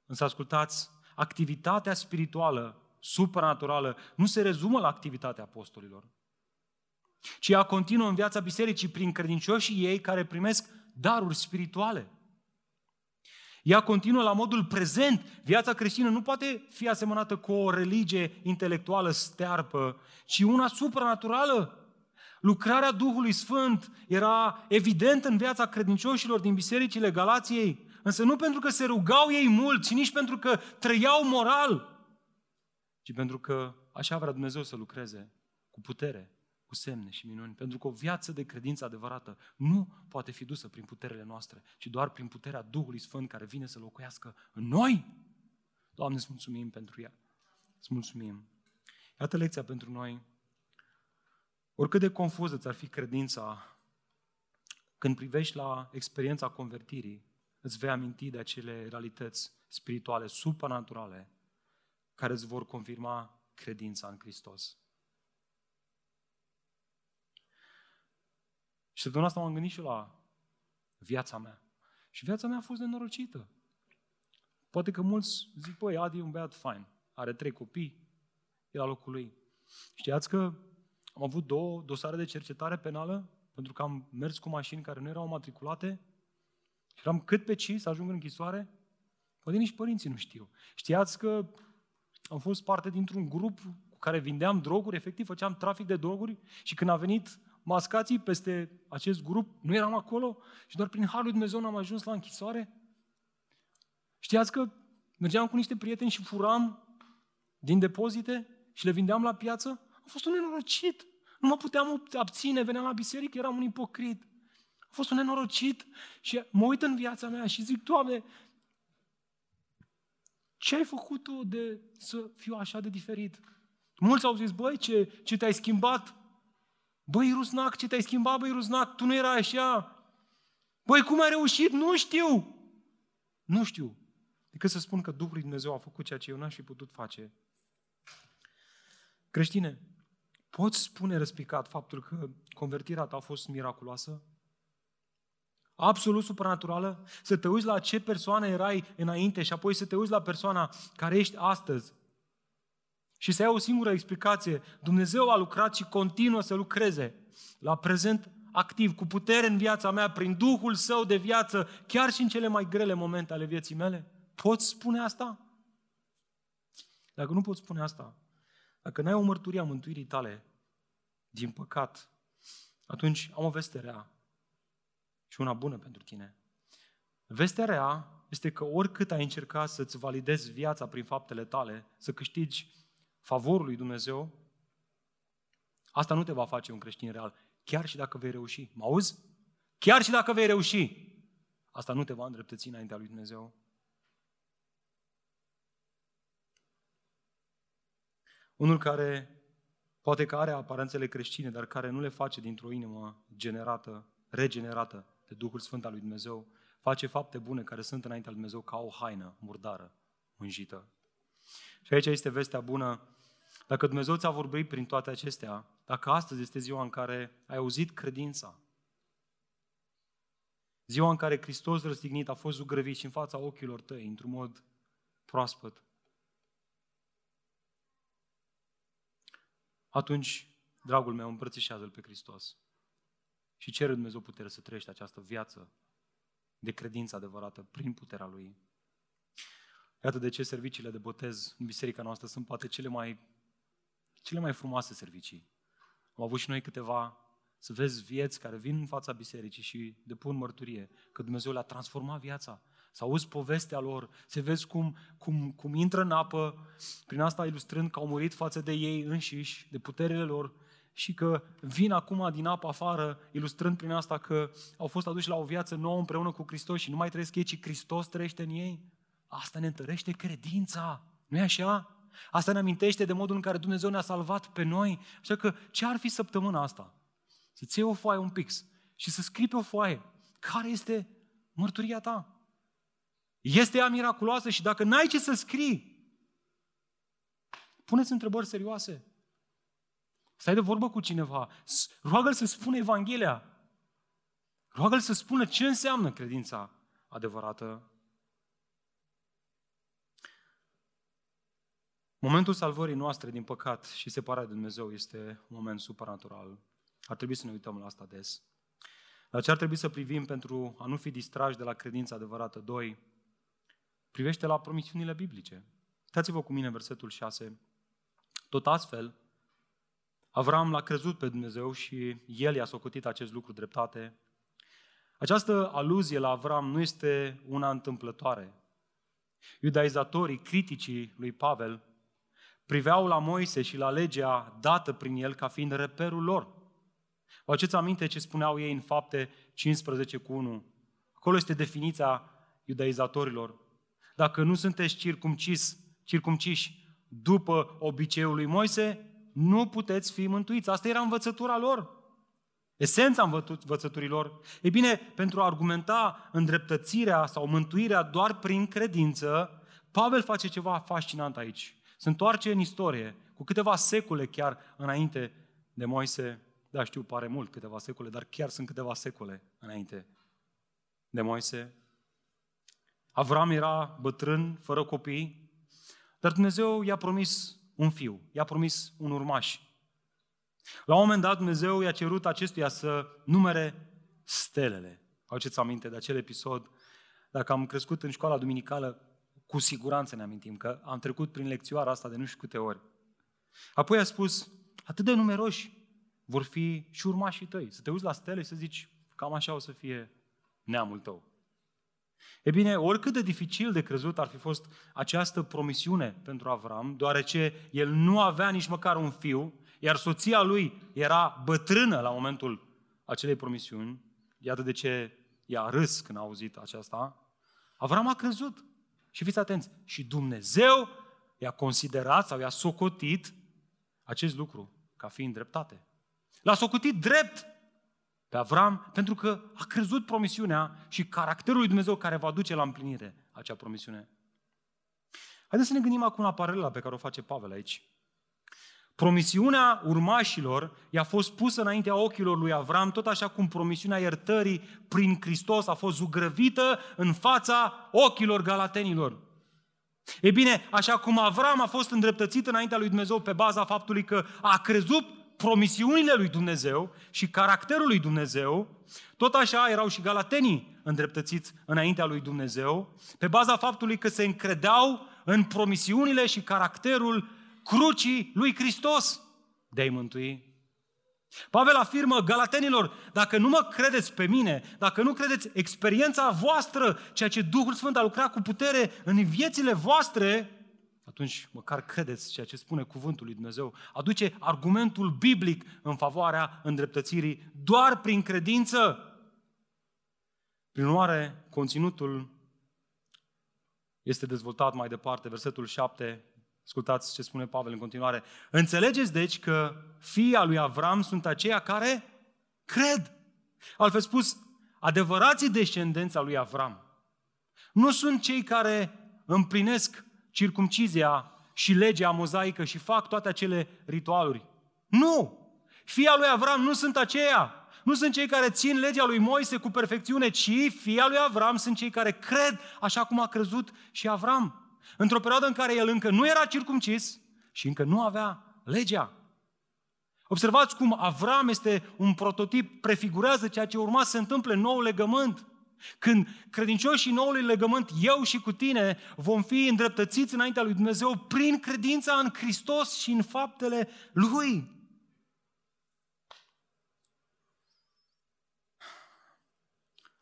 Însă ascultați, activitatea spirituală, supranaturală, nu se rezumă la activitatea apostolilor ci ea continuă în viața bisericii prin credincioșii ei care primesc daruri spirituale. Ea continuă la modul prezent. Viața creștină nu poate fi asemănată cu o religie intelectuală stearpă, ci una supranaturală. Lucrarea Duhului Sfânt era evidentă în viața credincioșilor din bisericile Galației, însă nu pentru că se rugau ei mult, ci nici pentru că trăiau moral, ci pentru că așa vrea Dumnezeu să lucreze cu putere cu semne și minuni. Pentru că o viață de credință adevărată nu poate fi dusă prin puterile noastre, ci doar prin puterea Duhului Sfânt care vine să locuiască în noi. Doamne, îți mulțumim pentru ea. Îți mulțumim. Iată lecția pentru noi. Oricât de confuză ți-ar fi credința, când privești la experiența convertirii, îți vei aminti de acele realități spirituale, supranaturale, care îți vor confirma credința în Hristos. Și săptămâna asta m-am gândit și la viața mea. Și viața mea a fost nenorocită. Poate că mulți zic, băi, Adi e un băiat fain, are trei copii, e la locul lui. Știați că am avut două dosare de cercetare penală pentru că am mers cu mașini care nu erau matriculate și eram cât pe ci să ajung în închisoare? Poate nici părinții nu știu. Știați că am fost parte dintr-un grup cu care vindeam droguri, efectiv făceam trafic de droguri și când a venit mascații peste acest grup, nu eram acolo și doar prin Harul lui Dumnezeu am ajuns la închisoare? Știați că mergeam cu niște prieteni și furam din depozite și le vindeam la piață? Am fost un nenorocit. Nu mă puteam abține, veneam la biserică, eram un ipocrit. Am fost un nenorocit și mă uit în viața mea și zic, Doamne, ce ai făcut tu de să fiu așa de diferit? Mulți au zis, băi, ce, ce te-ai schimbat? Băi, Rusnac, ce te-ai schimbat, băi, Rusnac, tu nu erai așa. Băi, cum ai reușit? Nu știu. Nu știu. Decât să spun că Duhul lui Dumnezeu a făcut ceea ce eu n-aș fi putut face. Creștine, poți spune răspicat faptul că convertirea ta a fost miraculoasă? Absolut supranaturală? Să te uiți la ce persoană erai înainte și apoi să te uiți la persoana care ești astăzi și să ai o singură explicație. Dumnezeu a lucrat și continuă să lucreze la prezent activ, cu putere în viața mea, prin Duhul Său de viață, chiar și în cele mai grele momente ale vieții mele? Poți spune asta? Dacă nu poți spune asta, dacă n-ai o mărturie a mântuirii tale, din păcat, atunci am o veste rea și una bună pentru tine. Vestea rea este că oricât ai încercat să-ți validezi viața prin faptele tale, să câștigi favorul lui Dumnezeu, asta nu te va face un creștin real, chiar și dacă vei reuși. Mă auzi? Chiar și dacă vei reuși, asta nu te va îndreptăți înaintea lui Dumnezeu. Unul care poate că are aparențele creștine, dar care nu le face dintr-o inimă generată, regenerată de Duhul Sfânt al lui Dumnezeu, face fapte bune care sunt înaintea lui Dumnezeu ca o haină murdară, mânjită. Și aici este vestea bună. Dacă Dumnezeu ți-a vorbit prin toate acestea, dacă astăzi este ziua în care ai auzit credința, ziua în care Hristos răstignit a fost zugrăvit și în fața ochilor tăi, într-un mod proaspăt, atunci, dragul meu, îmbrățișează-L pe Hristos și cere Dumnezeu putere să trăiești această viață de credință adevărată prin puterea Lui. Iată de ce serviciile de botez în biserica noastră sunt poate cele mai, cele mai frumoase servicii. Am avut și noi câteva să vezi vieți care vin în fața bisericii și depun mărturie că Dumnezeu le-a transformat viața. Să auzi povestea lor, să vezi cum, cum, cum intră în apă, prin asta ilustrând că au murit față de ei înșiși, de puterile lor, și că vin acum din apă afară, ilustrând prin asta că au fost aduși la o viață nouă împreună cu Hristos și nu mai trăiesc ei, ci Hristos trăiește în ei. Asta ne întărește credința. nu e așa? Asta ne amintește de modul în care Dumnezeu ne-a salvat pe noi. Așa că ce ar fi săptămâna asta? Să-ți iei o foaie, un pix și să scrii pe o foaie care este mărturia ta. Este ea miraculoasă și dacă n-ai ce să scrii, puneți întrebări serioase. Stai de vorbă cu cineva. Roagă-l să spună Evanghelia. Roagă-l să spună ce înseamnă credința adevărată. Momentul salvării noastre din păcat și separarea de Dumnezeu este un moment supernatural. Ar trebui să ne uităm la asta des. Dar ce ar trebui să privim pentru a nu fi distrași de la credința adevărată? Doi, privește la promisiunile biblice. Uitați-vă cu mine versetul 6. Tot astfel, Avram l-a crezut pe Dumnezeu și el i-a socotit acest lucru dreptate. Această aluzie la Avram nu este una întâmplătoare. Iudaizatorii, criticii lui Pavel, priveau la Moise și la legea dată prin el ca fiind reperul lor. Vă aduceți aminte ce spuneau ei în fapte 15 cu 1? Acolo este definiția iudaizatorilor. Dacă nu sunteți circumcis, circumciși după obiceiul lui Moise, nu puteți fi mântuiți. Asta era învățătura lor. Esența învățăturilor. E bine, pentru a argumenta îndreptățirea sau mântuirea doar prin credință, Pavel face ceva fascinant aici. Se întoarce în istorie, cu câteva secole chiar înainte de Moise. Da, știu, pare mult câteva secole, dar chiar sunt câteva secole înainte de Moise. Avram era bătrân, fără copii, dar Dumnezeu i-a promis un fiu, i-a promis un urmaș. La un moment dat Dumnezeu i-a cerut acestuia să numere stelele. Aduceți aminte de acel episod? Dacă am crescut în școala duminicală, cu siguranță ne amintim că am trecut prin lecțioara asta de nu știu câte ori. Apoi a spus, atât de numeroși vor fi și urmașii tăi. Să te uiți la stele și să zici, cam așa o să fie neamul tău. E bine, oricât de dificil de crezut ar fi fost această promisiune pentru Avram, deoarece el nu avea nici măcar un fiu, iar soția lui era bătrână la momentul acelei promisiuni, iată de ce i-a râs când a auzit aceasta, Avram a crezut. Și fiți atenți, și Dumnezeu i-a considerat sau i-a socotit acest lucru ca fiind dreptate. L-a socotit drept pe Avram pentru că a crezut promisiunea și caracterul lui Dumnezeu care va duce la împlinire acea promisiune. Haideți să ne gândim acum la paralela pe care o face Pavel aici. Promisiunea urmașilor i-a fost pusă înaintea ochilor lui Avram, tot așa cum promisiunea iertării prin Hristos a fost zugrăvită în fața ochilor galatenilor. E bine, așa cum Avram a fost îndreptățit înaintea lui Dumnezeu pe baza faptului că a crezut promisiunile lui Dumnezeu și caracterul lui Dumnezeu, tot așa erau și galatenii îndreptățiți înaintea lui Dumnezeu, pe baza faptului că se încredeau în promisiunile și caracterul crucii lui Hristos de a-i mântui. Pavel afirmă galatenilor, dacă nu mă credeți pe mine, dacă nu credeți experiența voastră, ceea ce Duhul Sfânt a lucrat cu putere în viețile voastre, atunci măcar credeți ceea ce spune cuvântul lui Dumnezeu. Aduce argumentul biblic în favoarea îndreptățirii doar prin credință. Prin urmare, conținutul este dezvoltat mai departe, versetul 7, Ascultați ce spune Pavel în continuare. Înțelegeți deci că fii al lui Avram sunt aceia care cred. Altfel spus, adevărații descendenți al lui Avram nu sunt cei care împlinesc circumcizia și legea mozaică și fac toate acele ritualuri. Nu! Fii al lui Avram nu sunt aceia. Nu sunt cei care țin legea lui Moise cu perfecțiune, ci fii al lui Avram sunt cei care cred așa cum a crezut și Avram într-o perioadă în care el încă nu era circumcis și încă nu avea legea. Observați cum Avram este un prototip, prefigurează ceea ce urma să se întâmple în nou legământ. Când credincioșii noului legământ, eu și cu tine, vom fi îndreptățiți înaintea lui Dumnezeu prin credința în Hristos și în faptele Lui.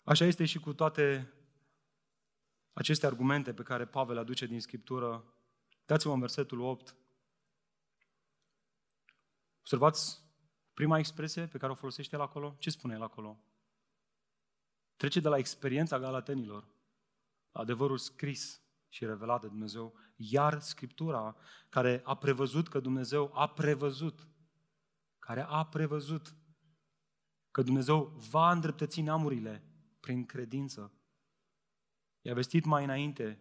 Așa este și cu toate aceste argumente pe care Pavel le aduce din Scriptură. Dați-vă în versetul 8. Observați prima expresie pe care o folosește el acolo. Ce spune el acolo? Trece de la experiența galatenilor la adevărul scris și revelat de Dumnezeu, iar Scriptura care a prevăzut că Dumnezeu a prevăzut, care a prevăzut că Dumnezeu va îndreptăți neamurile prin credință. I-a vestit mai înainte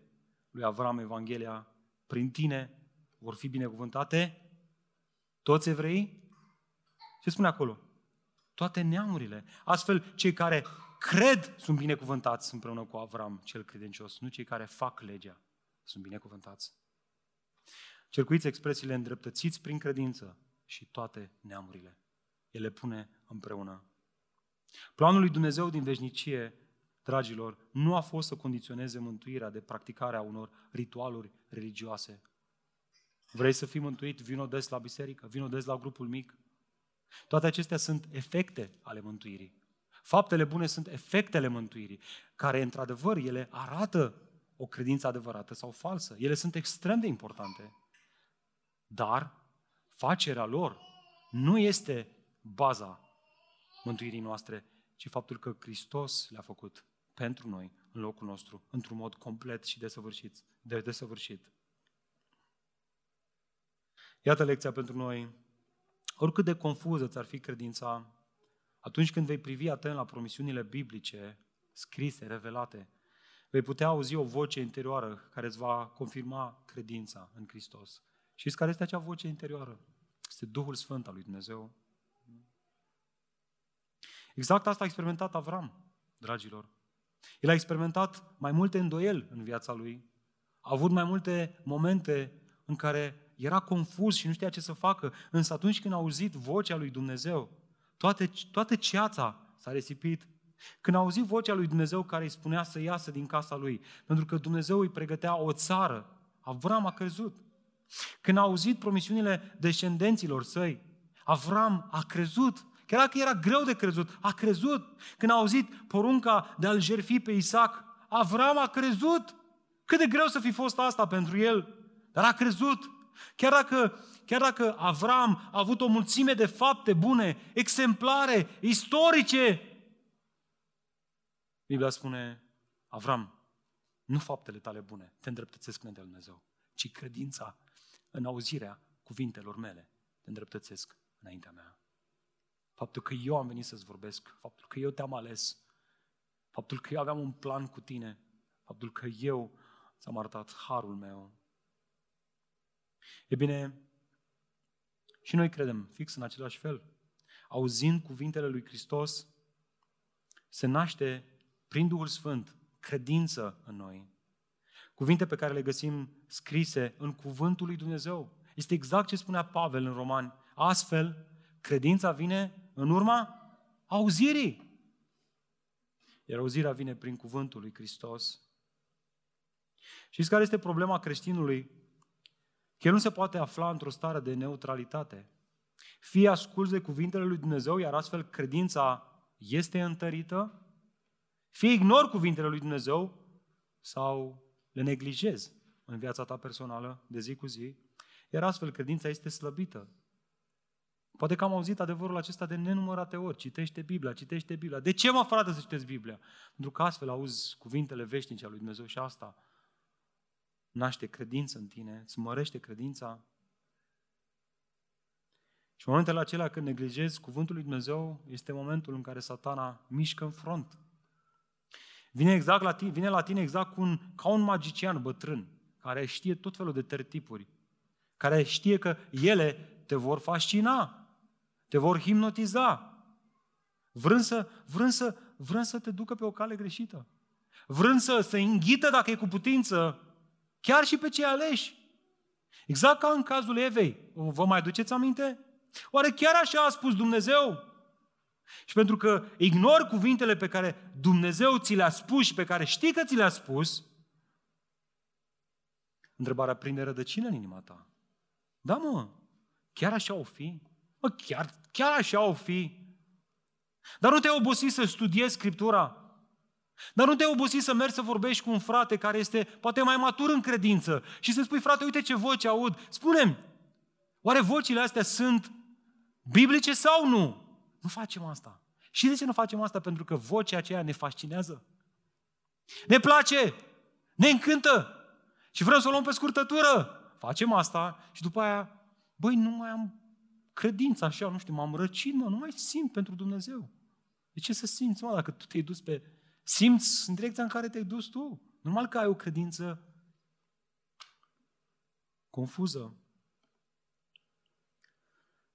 lui Avram Evanghelia, prin tine vor fi binecuvântate toți evrei? Ce spune acolo? Toate neamurile. Astfel, cei care cred sunt binecuvântați împreună cu Avram, cel credincios, nu cei care fac legea sunt binecuvântați. Cercuiți expresiile îndreptățiți prin credință și toate neamurile. El le pune împreună. Planul lui Dumnezeu din veșnicie dragilor, nu a fost să condiționeze mântuirea de practicarea unor ritualuri religioase. Vrei să fii mântuit? Vino des la biserică, vino des la grupul mic. Toate acestea sunt efecte ale mântuirii. Faptele bune sunt efectele mântuirii, care, într-adevăr, ele arată o credință adevărată sau falsă. Ele sunt extrem de importante. Dar facerea lor nu este baza mântuirii noastre, ci faptul că Hristos le-a făcut pentru noi, în locul nostru, într-un mod complet și desăvârșit. De desăvârșit. Iată lecția pentru noi. Oricât de confuză ți-ar fi credința, atunci când vei privi atent la promisiunile biblice, scrise, revelate, vei putea auzi o voce interioară care îți va confirma credința în Hristos. Și care este acea voce interioară? Este Duhul Sfânt al lui Dumnezeu. Exact asta a experimentat Avram, dragilor. El a experimentat mai multe îndoieli în viața lui. A avut mai multe momente în care era confuz și nu știa ce să facă, însă atunci când a auzit vocea lui Dumnezeu, toate, toată ceața s-a resipit. Când a auzit vocea lui Dumnezeu care îi spunea să iasă din casa lui, pentru că Dumnezeu îi pregătea o țară, Avram a crezut. Când a auzit promisiunile descendenților săi, Avram a crezut. Chiar dacă era greu de crezut, a crezut. Când a auzit porunca de a-l jerfi pe Isaac, Avram a crezut. Cât de greu să fi fost asta pentru el, dar a crezut. Chiar dacă, chiar dacă Avram a avut o mulțime de fapte bune, exemplare, istorice, Biblia spune, Avram, nu faptele tale bune te îndreptățesc înaintea lui Dumnezeu, ci credința în auzirea cuvintelor mele te îndreptățesc înaintea mea. Faptul că eu am venit să-ți vorbesc, faptul că eu te-am ales, faptul că eu aveam un plan cu tine, faptul că eu ți-am arătat harul meu. E bine, și noi credem fix în același fel. Auzind cuvintele lui Hristos, se naște prin Duhul Sfânt credință în noi. Cuvinte pe care le găsim scrise în cuvântul lui Dumnezeu. Este exact ce spunea Pavel în Romani. Astfel, credința vine în urma auzirii. Iar auzirea vine prin cuvântul lui Hristos. Știți care este problema creștinului? Că el nu se poate afla într-o stare de neutralitate. Fie asculți de cuvintele lui Dumnezeu, iar astfel credința este întărită, fie ignori cuvintele lui Dumnezeu sau le neglijezi în viața ta personală de zi cu zi, iar astfel credința este slăbită. Poate că am auzit adevărul acesta de nenumărate ori. Citește Biblia, citește Biblia. De ce mă frate să citești Biblia? Pentru că astfel auzi cuvintele veșnice ale lui Dumnezeu și asta naște credință în tine, îți mărește credința. Și în momentele acelea când neglijezi cuvântul lui Dumnezeu, este momentul în care satana mișcă în front. Vine, exact la tine, vine la tine exact un, ca un magician bătrân, care știe tot felul de tertipuri, care știe că ele te vor fascina, te vor hipnotiza, vrând să, vrând să, vrând să te ducă pe o cale greșită, vrând să, să înghită, dacă e cu putință, chiar și pe cei aleși. Exact ca în cazul Evei. Vă mai duceți aminte? Oare chiar așa a spus Dumnezeu? Și pentru că ignori cuvintele pe care Dumnezeu ți le-a spus și pe care știi că ți le-a spus, întrebarea prinde rădăcină în inima ta. Da, mă, chiar așa o fi? Mă, chiar, chiar așa o fi? Dar nu te obosi să studiezi Scriptura? Dar nu te obosi să mergi să vorbești cu un frate care este poate mai matur în credință și să spui, frate, uite ce voce aud. Spune-mi, oare vocile astea sunt biblice sau nu? Nu facem asta. Și de ce nu facem asta? Pentru că vocea aceea ne fascinează. Ne place, ne încântă și vrem să o luăm pe scurtătură. Facem asta și după aia, băi, nu mai am credință așa, nu știu, m-am răcit, mă, nu mai simt pentru Dumnezeu. De ce să simți, mă, dacă tu te-ai dus pe... Simți în direcția în care te-ai dus tu. Normal că ai o credință confuză.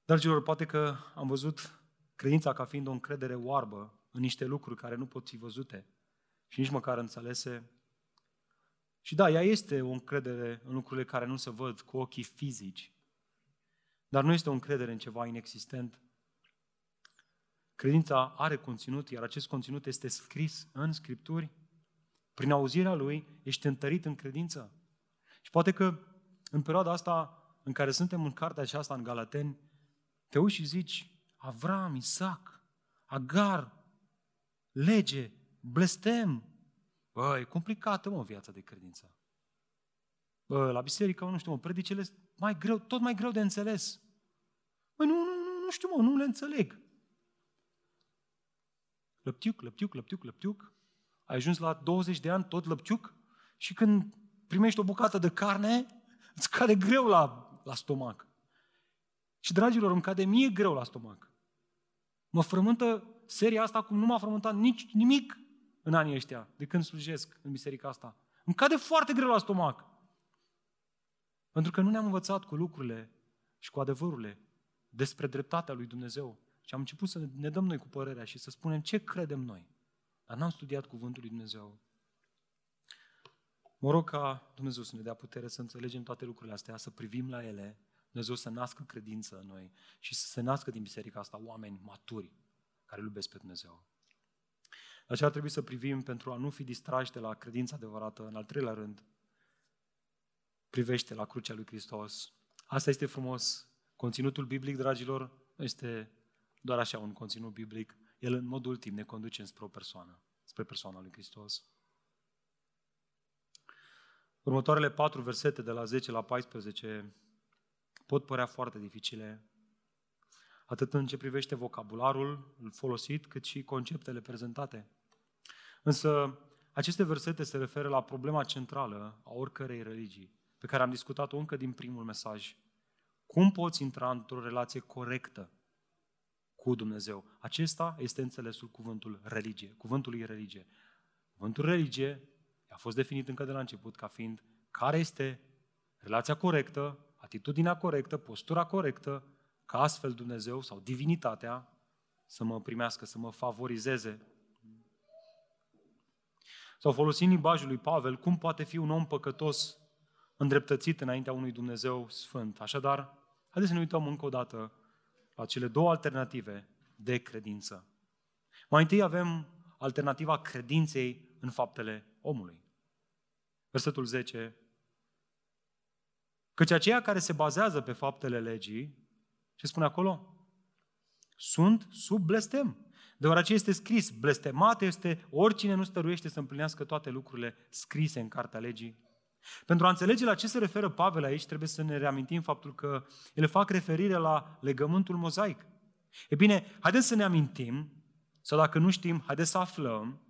Dragilor, poate că am văzut Credința ca fiind o încredere oarbă în niște lucruri care nu pot fi văzute și nici măcar înțelese. Și da, ea este o încredere în lucrurile care nu se văd cu ochii fizici, dar nu este o încredere în ceva inexistent. Credința are conținut, iar acest conținut este scris în Scripturi. Prin auzirea lui ești întărit în credință. Și poate că în perioada asta în care suntem în cartea aceasta, în Galateni, te uiți și zici, Avram, Isaac, Agar, lege, blestem. Bă, e complicată, mă, viața de credință. Bă, la biserică, nu știu, mă, predicele mai greu, tot mai greu de înțeles. Băi, nu, nu, nu, nu știu, mă, nu le înțeleg. Lăptiuc, lăptiuc, lăptiuc, lăptiuc, ai ajuns la 20 de ani tot lăptiuc și când primești o bucată de carne, îți cade greu la, la stomac. Și, dragilor, îmi cade mie greu la stomac. Mă frământă seria asta cum nu m-a frământat nici nimic în anii ăștia, de când slujesc în biserica asta. Îmi cade foarte greu la stomac. Pentru că nu ne-am învățat cu lucrurile și cu adevărurile despre dreptatea lui Dumnezeu. Și am început să ne dăm noi cu părerea și să spunem ce credem noi. Dar n-am studiat cuvântul lui Dumnezeu. Mă rog ca Dumnezeu să ne dea putere să înțelegem toate lucrurile astea, să privim la ele, Dumnezeu să nască credință în noi și să se nască din biserica asta oameni maturi care îl iubesc pe Dumnezeu. De aceea trebuie să privim pentru a nu fi distrași de la credința adevărată. În al treilea rând, privește la crucea lui Hristos. Asta este frumos. Conținutul biblic, dragilor, nu este doar așa un conținut biblic. El, în mod ultim, ne conduce spre o persoană, spre persoana lui Hristos. Următoarele patru versete, de la 10 la 14, pot părea foarte dificile, atât în ce privește vocabularul folosit, cât și conceptele prezentate. Însă, aceste versete se referă la problema centrală a oricărei religii, pe care am discutat-o încă din primul mesaj. Cum poți intra într-o relație corectă cu Dumnezeu? Acesta este înțelesul cuvântul religie, cuvântului religie. Cuvântul religie a fost definit încă de la început ca fiind care este relația corectă, atitudinea corectă, postura corectă, ca astfel Dumnezeu sau divinitatea să mă primească, să mă favorizeze. Sau folosind limbajul lui Pavel, cum poate fi un om păcătos îndreptățit înaintea unui Dumnezeu sfânt. Așadar, haideți să ne uităm încă o dată la cele două alternative de credință. Mai întâi avem alternativa credinței în faptele omului. Versetul 10. Căci aceia care se bazează pe faptele legii, ce spune acolo? Sunt sub blestem. Deoarece este scris, blestemat este oricine nu stăruiește să împlinească toate lucrurile scrise în cartea legii. Pentru a înțelege la ce se referă Pavel aici, trebuie să ne reamintim faptul că ele fac referire la legământul mozaic. E bine, haideți să ne amintim, sau dacă nu știm, haideți să aflăm,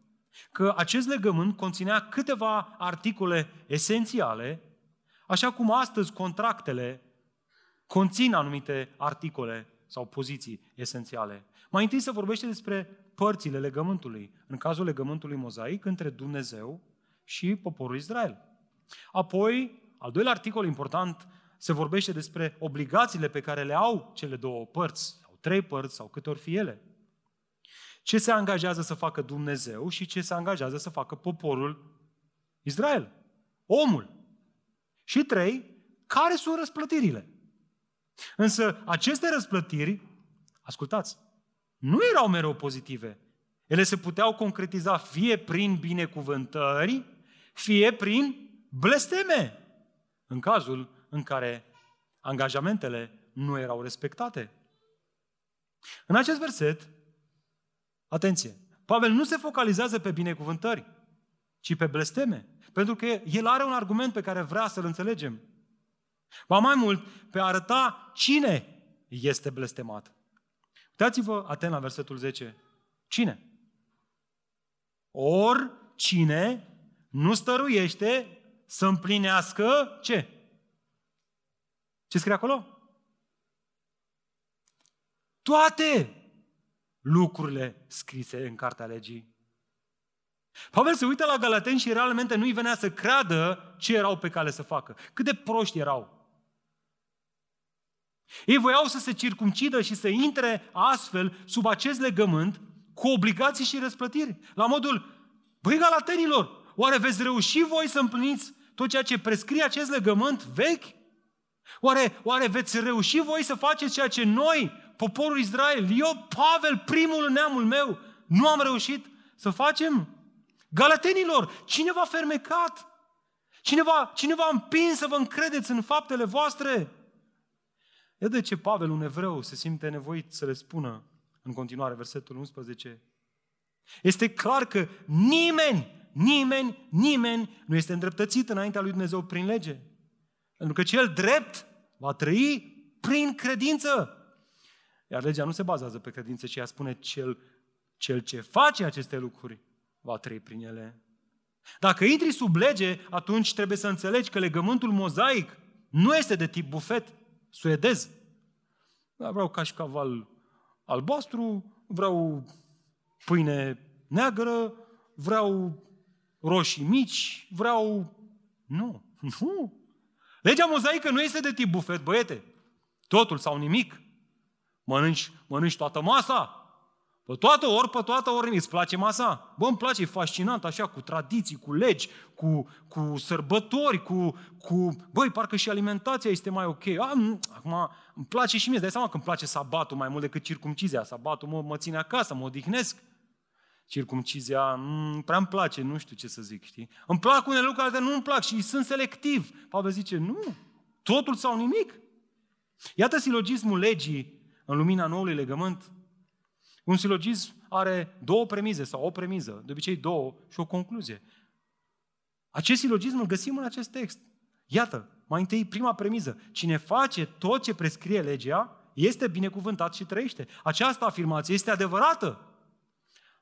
că acest legământ conținea câteva articole esențiale, așa cum astăzi contractele conțin anumite articole sau poziții esențiale. Mai întâi se vorbește despre părțile legământului, în cazul legământului mozaic, între Dumnezeu și poporul Israel. Apoi, al doilea articol important, se vorbește despre obligațiile pe care le au cele două părți, sau trei părți, sau câte ori fi ele. Ce se angajează să facă Dumnezeu și ce se angajează să facă poporul Israel, omul. Și trei, care sunt răsplătirile? Însă aceste răsplătiri, ascultați, nu erau mereu pozitive. Ele se puteau concretiza fie prin binecuvântări, fie prin blesteme, în cazul în care angajamentele nu erau respectate. În acest verset, atenție, Pavel nu se focalizează pe binecuvântări, ci pe blesteme, pentru că el are un argument pe care vrea să-l înțelegem. Ba mai mult, pe a arăta cine este blestemat. Uitați-vă atent la versetul 10. Cine? Oricine nu stăruiește să împlinească ce? Ce scrie acolo? Toate lucrurile scrise în Cartea Legii. Pavel se uită la Galateni și realmente nu-i venea să creadă ce erau pe cale să facă. Cât de proști erau. Ei voiau să se circumcidă și să intre astfel sub acest legământ cu obligații și răsplătiri. La modul, băi galatenilor, oare veți reuși voi să împliniți tot ceea ce prescrie acest legământ vechi? Oare, oare veți reuși voi să faceți ceea ce noi, poporul Israel, eu, Pavel, primul în neamul meu, nu am reușit să facem? Galatenilor, cine v-a fermecat? Cine v-a, cine v-a împins să vă încredeți în faptele voastre? E de ce Pavel, un evreu, se simte nevoit să le spună în continuare, versetul 11. Este clar că nimeni nimeni, nimeni nu este îndreptățit înaintea lui Dumnezeu prin lege. Pentru că cel drept va trăi prin credință. Iar legea nu se bazează pe credință, ci ea spune cel, cel ce face aceste lucruri va trăi prin ele. Dacă intri sub lege, atunci trebuie să înțelegi că legământul mozaic nu este de tip bufet suedez. Da, vreau cașcaval albastru, vreau pâine neagră, vreau roșii mici, vreau... Nu, nu. Legea mozaică nu este de tip bufet, băiete. Totul sau nimic. Mănânci, mănânci toată masa, pe toată ori, pe toată ori, îți place masa? Bă, îmi place, e fascinant, așa, cu tradiții, cu legi, cu, cu sărbători, cu, cu... Băi, parcă și alimentația este mai ok. A, acum, îmi place și mie, îți dai seama că îmi place sabatul mai mult decât circumcizia. Sabatul mă, mă ține acasă, mă odihnesc. Circumcizia, m- prea îmi place, nu știu ce să zic, știi? Îmi plac unele lucruri, care nu îmi plac și sunt selectiv. Pavel zice, nu, totul sau nimic. Iată silogismul legii în lumina noului legământ un silogism are două premize sau o premiză, de obicei două, și o concluzie. Acest silogism îl găsim în acest text. Iată, mai întâi prima premiză. Cine face tot ce prescrie legea, este binecuvântat și trăiește. Această afirmație este adevărată.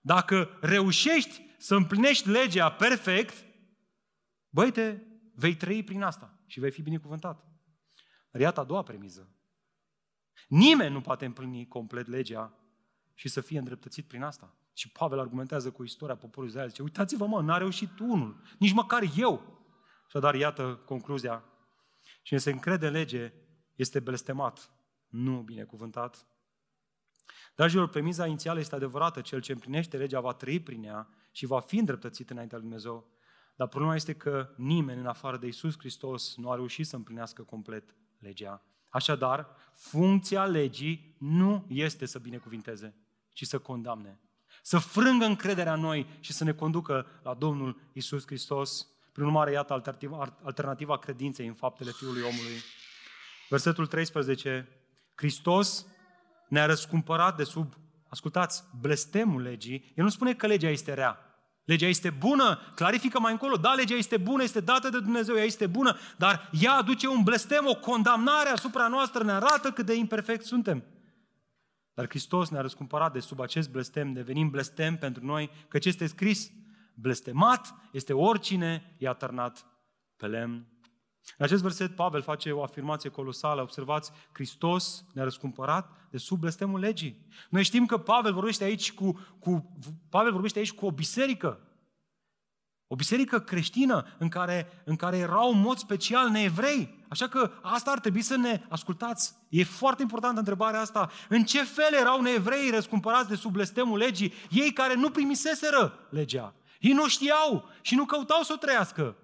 Dacă reușești să împlinești legea perfect, băi, te vei trăi prin asta și vei fi binecuvântat. Dar iată a doua premiză. Nimeni nu poate împlini complet legea și să fie îndreptățit prin asta. Și Pavel argumentează cu istoria poporului Israel. Zice, uitați-vă mă, n-a reușit unul, nici măcar eu. Și dar iată concluzia. Cine se încrede în lege este blestemat, nu binecuvântat. Dragilor, premiza inițială este adevărată. Cel ce împlinește legea va trăi prin ea și va fi îndreptățit înaintea lui Dumnezeu. Dar problema este că nimeni în afară de Isus Hristos nu a reușit să împlinească complet legea. Așadar, funcția legii nu este să binecuvinteze, ci să condamne. Să frângă încrederea în noi și să ne conducă la Domnul Isus Hristos. Prin urmare, iată alternativa, alternativa credinței în faptele Fiului omului. Versetul 13. Hristos ne-a răscumpărat de sub, ascultați, blestemul legii. El nu spune că legea este rea. Legea este bună, clarifică mai încolo, da, legea este bună, este dată de Dumnezeu, ea este bună, dar ea aduce un blestem, o condamnare asupra noastră, ne arată cât de imperfect suntem. Dar Hristos ne-a răscumpărat de sub acest blestem, devenim blestem pentru noi, căci este scris, blestemat este oricine i-a tărnat pe lemn. În acest verset, Pavel face o afirmație colosală. Observați, Hristos ne-a răscumpărat de sub blestemul legii. Noi știm că Pavel vorbește aici cu, cu, Pavel vorbește aici cu o biserică. O biserică creștină în care, în care erau în mod special neevrei. Așa că asta ar trebui să ne ascultați. E foarte importantă întrebarea asta. În ce fel erau neevrei răscumpărați de sub blestemul legii? Ei care nu primiseseră legea. Ei nu știau și nu căutau să o trăiască.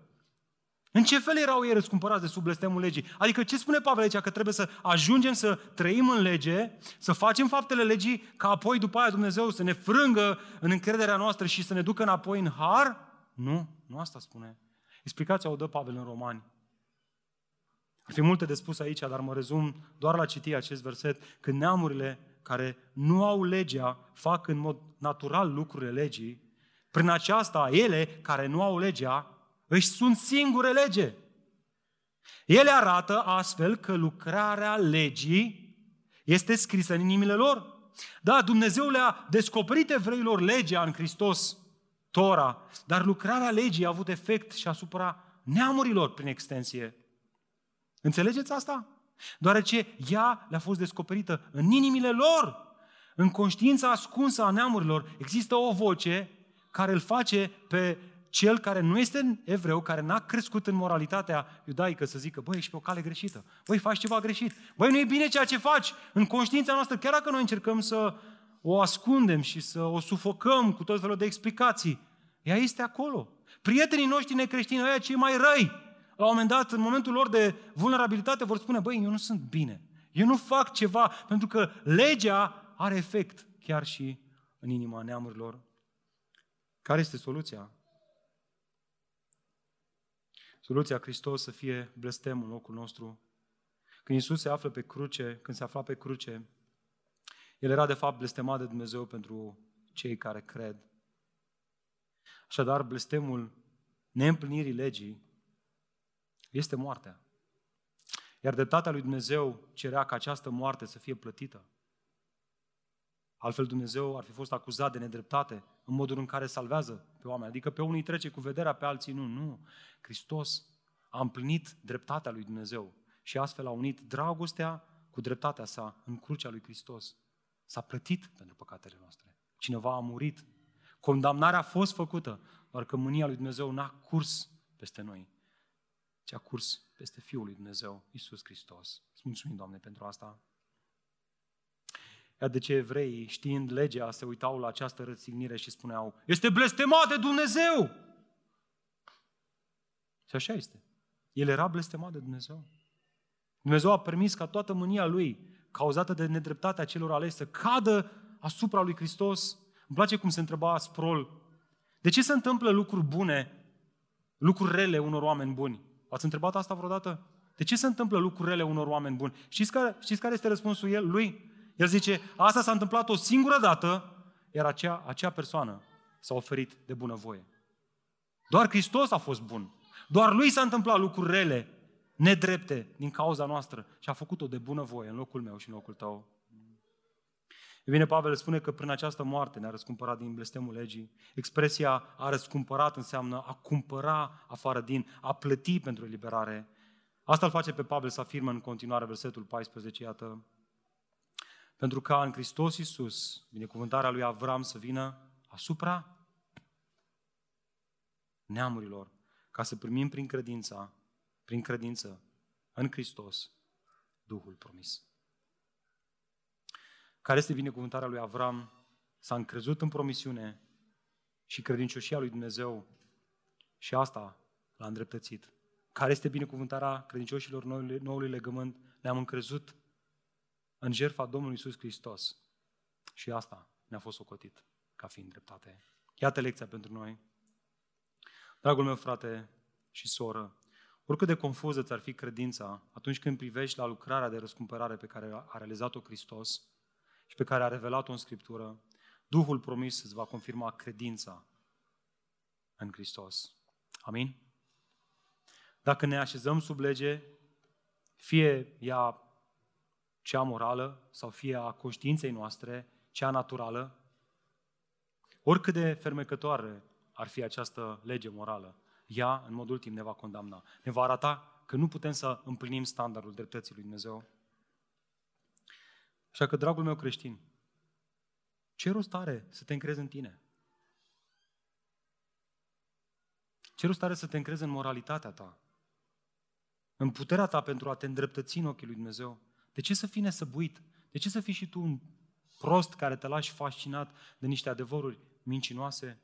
În ce fel erau ei răscumpărați de sub blestemul legii? Adică ce spune Pavel aici? Că trebuie să ajungem să trăim în lege, să facem faptele legii, ca apoi după aia Dumnezeu să ne frângă în încrederea noastră și să ne ducă înapoi în har? Nu, nu asta spune. Explicația o dă Pavel în Romani. Ar fi multe de spus aici, dar mă rezum doar la citi acest verset. Când neamurile care nu au legea fac în mod natural lucrurile legii, prin aceasta ele care nu au legea își sunt singure lege. Ele arată astfel că lucrarea legii este scrisă în inimile lor. Da, Dumnezeu le-a descoperit evreilor legea în Hristos, Tora, dar lucrarea legii a avut efect și asupra neamurilor prin extensie. Înțelegeți asta? Deoarece ea le-a fost descoperită în inimile lor, în conștiința ascunsă a neamurilor, există o voce care îl face pe cel care nu este evreu, care n-a crescut în moralitatea iudaică să zică, băi, ești pe o cale greșită, băi, faci ceva greșit, băi, nu e bine ceea ce faci, în conștiința noastră, chiar dacă noi încercăm să o ascundem și să o sufocăm cu tot felul de explicații, ea este acolo. Prietenii noștri necreștini, ăia cei mai răi, la un moment dat, în momentul lor de vulnerabilitate, vor spune, băi, eu nu sunt bine, eu nu fac ceva, pentru că legea are efect chiar și în inima neamurilor. Care este soluția? Soluția Hristos să fie blestem în locul nostru. Când Iisus se află pe cruce, când se afla pe cruce, El era de fapt blestemat de Dumnezeu pentru cei care cred. Așadar, blestemul neîmplinirii legii este moartea. Iar dreptatea lui Dumnezeu cerea ca această moarte să fie plătită. Altfel Dumnezeu ar fi fost acuzat de nedreptate în modul în care salvează pe oameni. Adică pe unii trece cu vederea, pe alții nu. Nu. Hristos a împlinit dreptatea lui Dumnezeu și astfel a unit dragostea cu dreptatea sa în crucea lui Hristos. S-a plătit pentru păcatele noastre. Cineva a murit. Condamnarea a fost făcută, doar că mânia lui Dumnezeu n-a curs peste noi, ci a curs peste Fiul lui Dumnezeu, Isus Hristos. Îți mulțumim, Doamne, pentru asta. Iar de ce evreii, știind legea, se uitau la această rățignire și spuneau, este blestemat de Dumnezeu! Și așa este. El era blestemat de Dumnezeu. Dumnezeu a permis ca toată mânia lui, cauzată de nedreptatea celor aleși, să cadă asupra lui Hristos. Îmi place cum se întreba Sprol. De ce se întâmplă lucruri bune, lucruri rele unor oameni buni? Ați întrebat asta vreodată? De ce se întâmplă lucruri rele unor oameni buni? Știți care, știți care este răspunsul el, lui? El zice, asta s-a întâmplat o singură dată, iar acea, acea persoană s-a oferit de bunăvoie. Doar Hristos a fost bun. Doar lui s-a întâmplat lucruri rele, nedrepte, din cauza noastră și a făcut-o de bunăvoie în locul meu și în locul tău. E bine, Pavel spune că prin această moarte ne-a răscumpărat din blestemul legii. Expresia a răscumpărat înseamnă a cumpăra afară din, a plăti pentru eliberare. Asta îl face pe Pavel să afirmă în continuare versetul 14, iată, pentru ca în Hristos Iisus, binecuvântarea lui Avram să vină asupra neamurilor, ca să primim prin credința, prin credință în Hristos, Duhul promis. Care este binecuvântarea lui Avram? S-a încrezut în promisiune și credincioșia lui Dumnezeu și asta l-a îndreptățit. Care este binecuvântarea credincioșilor noului, noului legământ? Ne-am încrezut în jertfa Domnului Iisus Hristos. Și asta ne-a fost socotit ca fiind dreptate. Iată lecția pentru noi. Dragul meu frate și soră, oricât de confuză ți-ar fi credința atunci când privești la lucrarea de răscumpărare pe care a realizat-o Hristos și pe care a revelat-o în Scriptură, Duhul promis îți va confirma credința în Hristos. Amin? Dacă ne așezăm sub lege, fie ea cea morală sau fie a conștiinței noastre, cea naturală, oricât de fermecătoare ar fi această lege morală, ea, în mod ultim, ne va condamna. Ne va arata că nu putem să împlinim standardul dreptății lui Dumnezeu. Așa că, dragul meu creștin, ce rost are să te încrezi în tine? Ce rost are să te încrezi în moralitatea ta? În puterea ta pentru a te îndreptăți în ochii lui Dumnezeu? De ce să fii nesăbuit? De ce să fii și tu un prost care te lași fascinat de niște adevăruri mincinoase?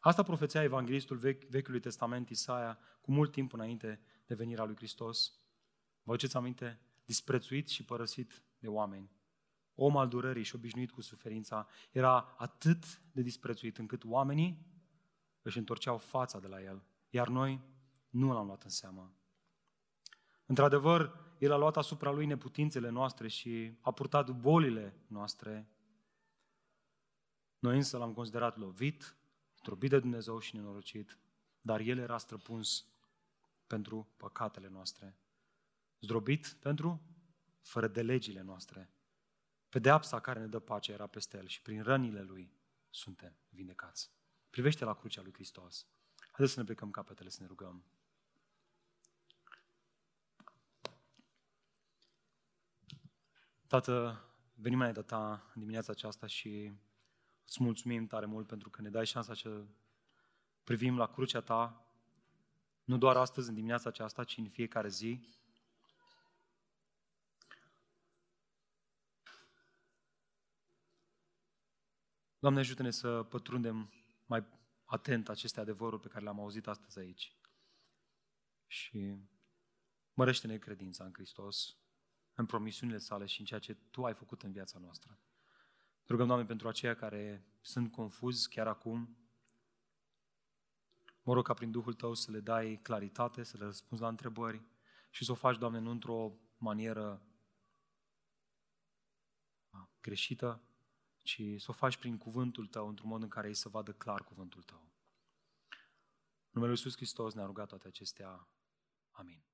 Asta profețea evanghelistul vechi, Vechiului Testament Isaia cu mult timp înainte de venirea lui Hristos. Vă aduceți aminte? Disprețuit și părăsit de oameni. Om al durării și obișnuit cu suferința, era atât de disprețuit încât oamenii își întorceau fața de la el, iar noi nu l-am luat în seamă. Într-adevăr, el a luat asupra lui neputințele noastre și a purtat bolile noastre. Noi însă l-am considerat lovit, zdrobit de Dumnezeu și nenorocit, dar el era străpuns pentru păcatele noastre. Zdrobit pentru fără de legile noastre. Pedeapsa care ne dă pace era peste el și prin rănile lui suntem vindecați. Privește la crucea lui Hristos. Haideți să ne plecăm capetele, să ne rugăm. Tată, venim înaintea Ta în dimineața aceasta și îți mulțumim tare mult pentru că ne dai șansa să privim la crucea Ta, nu doar astăzi, în dimineața aceasta, ci în fiecare zi. Doamne, ajută-ne să pătrundem mai atent aceste adevăruri pe care le-am auzit astăzi aici. Și mărește-ne credința în Hristos în promisiunile sale și în ceea ce Tu ai făcut în viața noastră. Te rugăm, Doamne, pentru aceia care sunt confuzi chiar acum. Mă rog ca prin Duhul Tău să le dai claritate, să le răspunzi la întrebări și să o faci, Doamne, nu într-o manieră greșită, ci să o faci prin cuvântul Tău, într-un mod în care ei să vadă clar cuvântul Tău. În numele Lui Iisus Hristos ne-a rugat toate acestea. Amin.